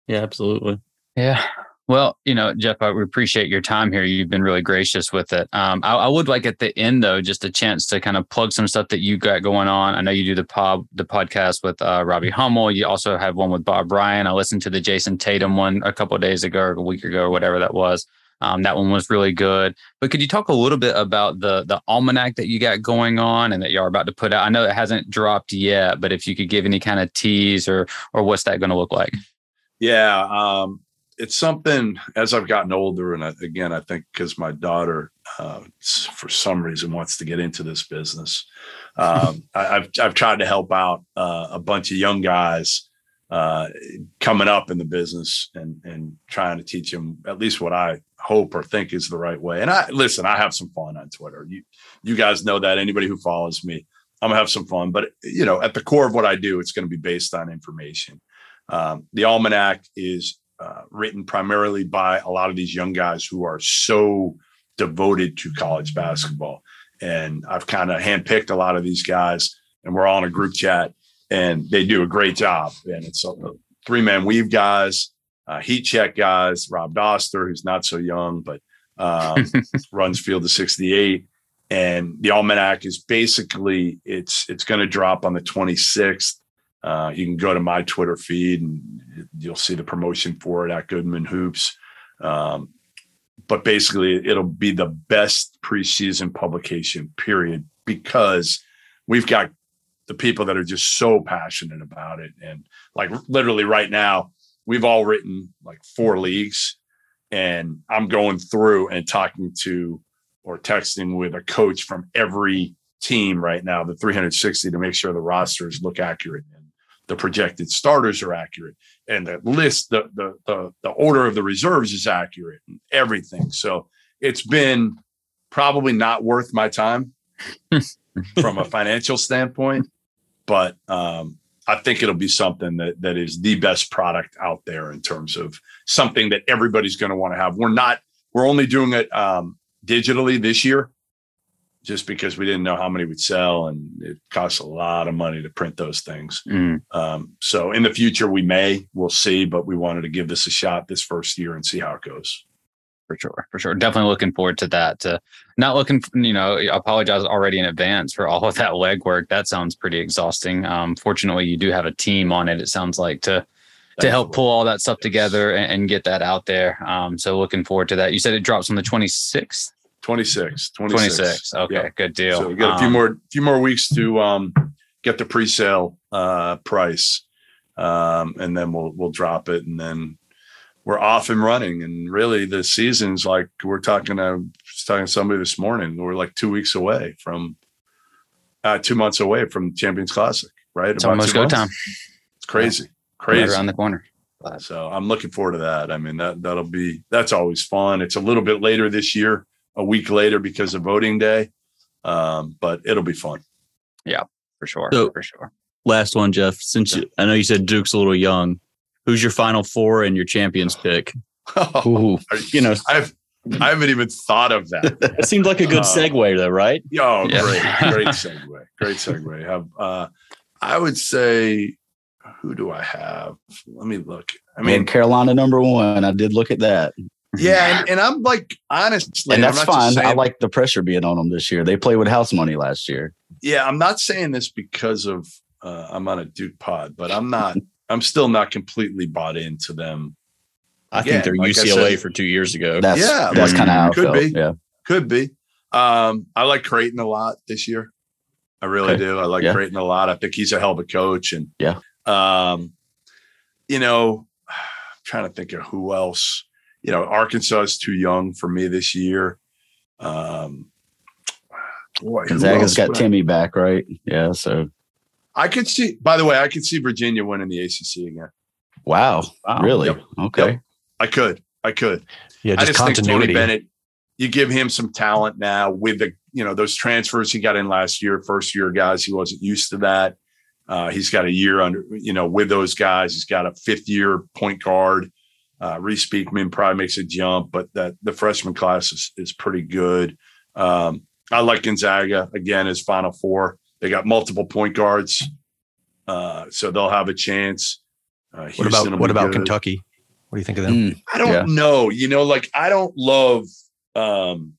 Yeah, absolutely. Yeah. Well, you know, Jeff, I appreciate your time here. You've been really gracious with it. Um, I, I would like at the end though, just a chance to kind of plug some stuff that you got going on. I know you do the pod, the podcast with uh, Robbie Hummel. You also have one with Bob Ryan. I listened to the Jayson Tatum one a couple days ago, or a week ago, or whatever that was. Um, that one was really good. But could you talk a little bit about the the almanac that you got going on and that you are about to put out? I know it hasn't dropped yet, but if you could give any kind of tease or or what's that going to look like? Yeah, um, it's something as I've gotten older, and I, again, I think because my daughter, uh, for some reason, wants to get into this business. Um, I, I've I've tried to help out uh, a bunch of young guys uh, coming up in the business and and trying to teach them at least what I hope or think is the right way. And I listen, I have some fun on Twitter. You you guys know that. Anybody who follows me, I'm gonna have some fun. But you know, at the core of what I do, it's going to be based on information. Um, the almanac is uh, written primarily by a lot of these young guys who are so devoted to college basketball. And I've kind of handpicked a lot of these guys, and we're all in a group chat, and they do a great job. And it's a three man weave guys, uh, heat check guys, Rob Dauster, who's not so young, but um, runs Field of 68. And the almanac is basically it's it's going to drop on the 26th. Uh, you can go to my Twitter feed and you'll see the promotion for it at Goodman Hoops. Um, but basically, it'll be the best preseason publication, period, because we've got the people that are just so passionate about it. And like literally right now, we've all written like four leagues, and I'm going through and talking to or texting with a coach from every team right now, the 360, to make sure the rosters look accurate the projected starters are accurate and the list, the the the, the order of the reserves is accurate and everything. So it's been probably not worth my time from a financial standpoint, but um, I think it'll be something that that is the best product out there in terms of something that everybody's going to want to have. We're not. We're only doing it um, digitally this year, just because we didn't know how many would sell, and it costs a lot of money to print those things. Mm. Um, so in the future, we may, we'll see, but we wanted to give this a shot this first year and see how it goes. for sure for sure. Definitely looking forward to that uh, not looking you know i apologize already in advance for all of that legwork. That sounds pretty exhausting. Um fortunately you do have a team on it it sounds like to to help pull all that stuff together and, and get that out there. Um so looking forward to that. You said it drops on the 26th 26, 26. 26 okay Yeah. good deal So we got a few Um, more, few more weeks to um, get the pre-sale uh, price, um, and then we'll we'll drop it, and then we're off and running. And really, the season's like we're talking to talking to somebody this morning. We're like two weeks away from uh, two months away from Champions Classic, right? It's almost go time. It's crazy, Right crazy. around the corner. So I'm looking forward to that. I mean, that that'll be that's always fun. It's a little bit later this year, a week later because of voting day, um, but it'll be fun. Yeah, for sure. So- for sure. Last one, Jeff. Since you, I know you said Duke's a little young, who's your final four and your champions pick? Ooh. You know, I've I haven't even thought of that. it seemed like a good Uh, segue, though, right? Oh, Yeah. great, great segue, great segue. Have, uh, I would say, who do I have? Let me look. I I mean, mean, Carolina number one. I did look at that, yeah, and, and I'm like, honestly, and that's not just fine. I like the pressure being on them this year. They played with house money last year. yeah, I'm not saying this because of uh, I'm on a Duke pod, but I'm not. I'm still not completely bought into them. I Again, think they're like UCLA said- for two years ago. That's Yeah, that's like, kind of how I could felt. be. Yeah, Could be. Um, I like Creighton a lot this year. I really Okay. do. I like Yeah. Creighton a lot. I think he's a hell of a coach. And Yeah. um, you know, I'm trying to think of who else. You know, Arkansas is too young for me this year. Um, boy, who Gonzaga's else got would I- Timme back, right? Yeah. So I could see. By the way, I could see Virginia winning the ACC again. wow, Wow. really? Yep. Okay. Yep. I could. I could. Yeah, I just, just think Tony. Bennett. You give him some talent now with the you know those transfers he got in last year, first year guys. He wasn't used to that. Uh, he's got a year under you know with those guys. He's got a fifth year point guard. Uh, Reece Beekman probably makes a jump, but that the freshman class is is pretty good. Um, I like Gonzaga again as Final Four. They got multiple point guards, uh, so they'll have a chance. Uh, What about what about good. Kentucky? What do you think of them? Mm, I don't Yeah. know. You know, like I don't love um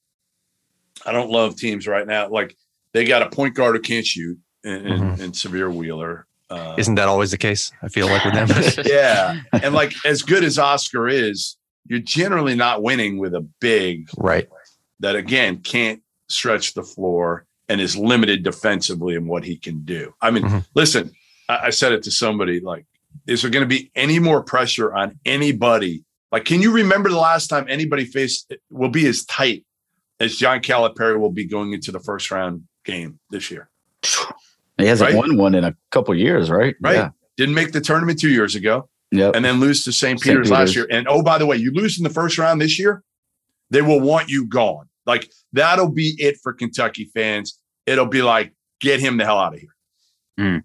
I don't love teams right now. Like they got a point guard who can't shoot and, and, Mhm. and Sahvir Wheeler. Uh, Isn't that always the case? I feel like with them. yeah. and like as good as Oscar is, you're generally not winning with a big right. that again can't stretch the floor and is limited defensively in what he can do. I mean, Mhm. listen, I, I said it to somebody like, is there going to be any more pressure on anybody? Like, can you remember the last time anybody faced will be as tight as John Calipari will be going into the first round game this year? He hasn't Right. won one in a couple years, right? Right. Yeah. Didn't make the tournament two years ago Yep. and then lose to St. St. Peter's last year. And oh, by the way, you lose in the first round this year, they will want you gone. Like that'll be it for Kentucky fans. It'll be like, get him the hell out of here. Hmm.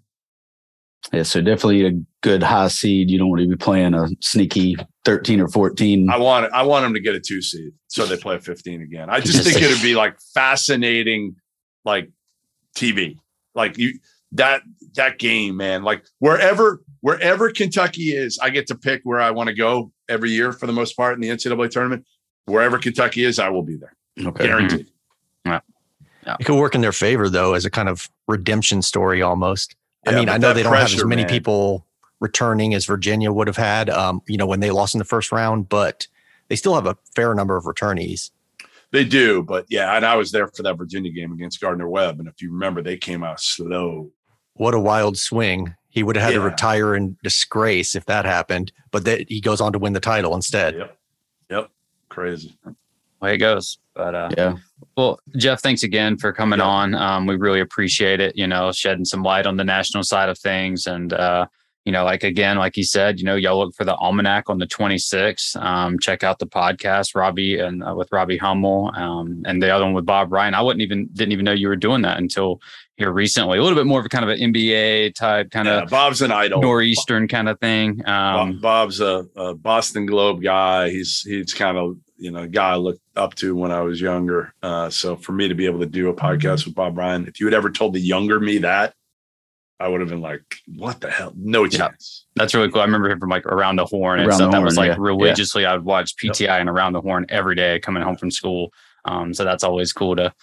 Yeah. So definitely a good high seed. You don't want to be playing a sneaky 13 or 14. I want I want them to get a two seed so they play a 15 again. I just think it'd be like fascinating, like TV. Like you that that game, man. Like wherever wherever Kentucky is, I get to pick where I want to go every year for the most part in the NCAA tournament. Wherever Kentucky is, I will be there. Okay. Guaranteed. It could work in their favor though, as a kind of redemption story almost. I mean, I know that they don't have as many man. people returning as Virginia would have had, um, you know, when they lost in the first round, but they still have a fair number of returnees. They do, but yeah, and I was there for that Virginia game against Gardner Webb. And if you remember, they came out slow. What a wild swing. He would have had to retire in disgrace if that happened, but that he goes on to win the title instead. Yep. Yep. Crazy. way it goes. But uh, Yeah. well, Jeff, thanks again for coming Yeah. on. Um, we really appreciate it. You know, shedding some light on the national side of things, and uh, you know, like again, like he said, you know, y'all look for the almanac on the 26th. Um, check out the podcast, Robbie and uh, with Robbie Hummel, um, and the other one with Bob Ryan. I wouldn't even didn't even know you were doing that until here recently. A little bit more of a kind of an NBA type, kind Yeah, of Bob's an idol. northeastern kind of thing. Um, Bob's a, a Boston Globe guy. He's he's kind of you know a guy I looked up to when I was younger. Uh, so for me to be able to do a podcast with Bob Ryan, if you had ever told the younger me that, I would have been like, "What the hell? No Yeah. chance." That's really cool. I remember him from like around the horn and Around stuff. the that was like yeah. religiously. I would watch PTI and around the horn every day coming home from school. Um, so that's always cool to,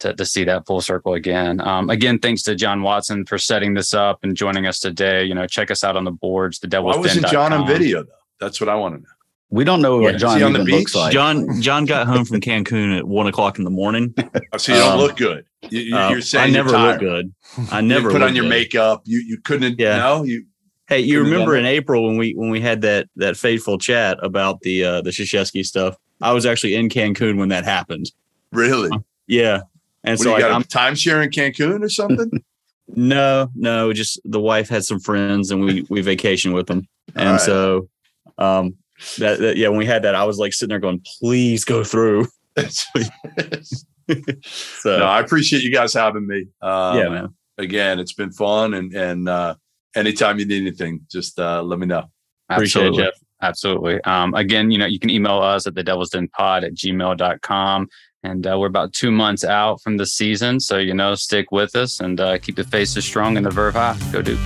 to to see that full circle again. Um, again, thanks to John Watson for setting this up and joining us today. You know, check us out on the boards. The Why Devil's wasn't John on video though? That's what I want to know. We don't know Yeah. what John Is he on the even looks like. John John got home from Cancun at one o'clock in the morning. Oh, So you don't Um, look good. You, you, Uh, you're saying I never look good. I never put on your good. makeup. You you couldn't. Yeah. No, you. Hey, you remember in April when we when we had that that fateful chat about the uh the Krzyzewski stuff? I was actually in Cancun when that happened. Really? Yeah, and What, so you like, got I'm a timeshare in Cancun or something? No, no, just the wife had some friends and we we vacation with them. And right. so um that, that, yeah, when we had that, I was like sitting there going, please go through. so no, I appreciate you guys having me. Um, yeah, man. Again, it's been fun and and uh anytime you need anything, just uh let me know. Appreciate Absolutely. it, Jeff. Absolutely. Um, again, you know, you can email us at the devil's den pod at gmail.com. And uh, we're about two months out from the season. So, you know, stick with us and uh, keep the faces strong and the verve high. Go, Duke.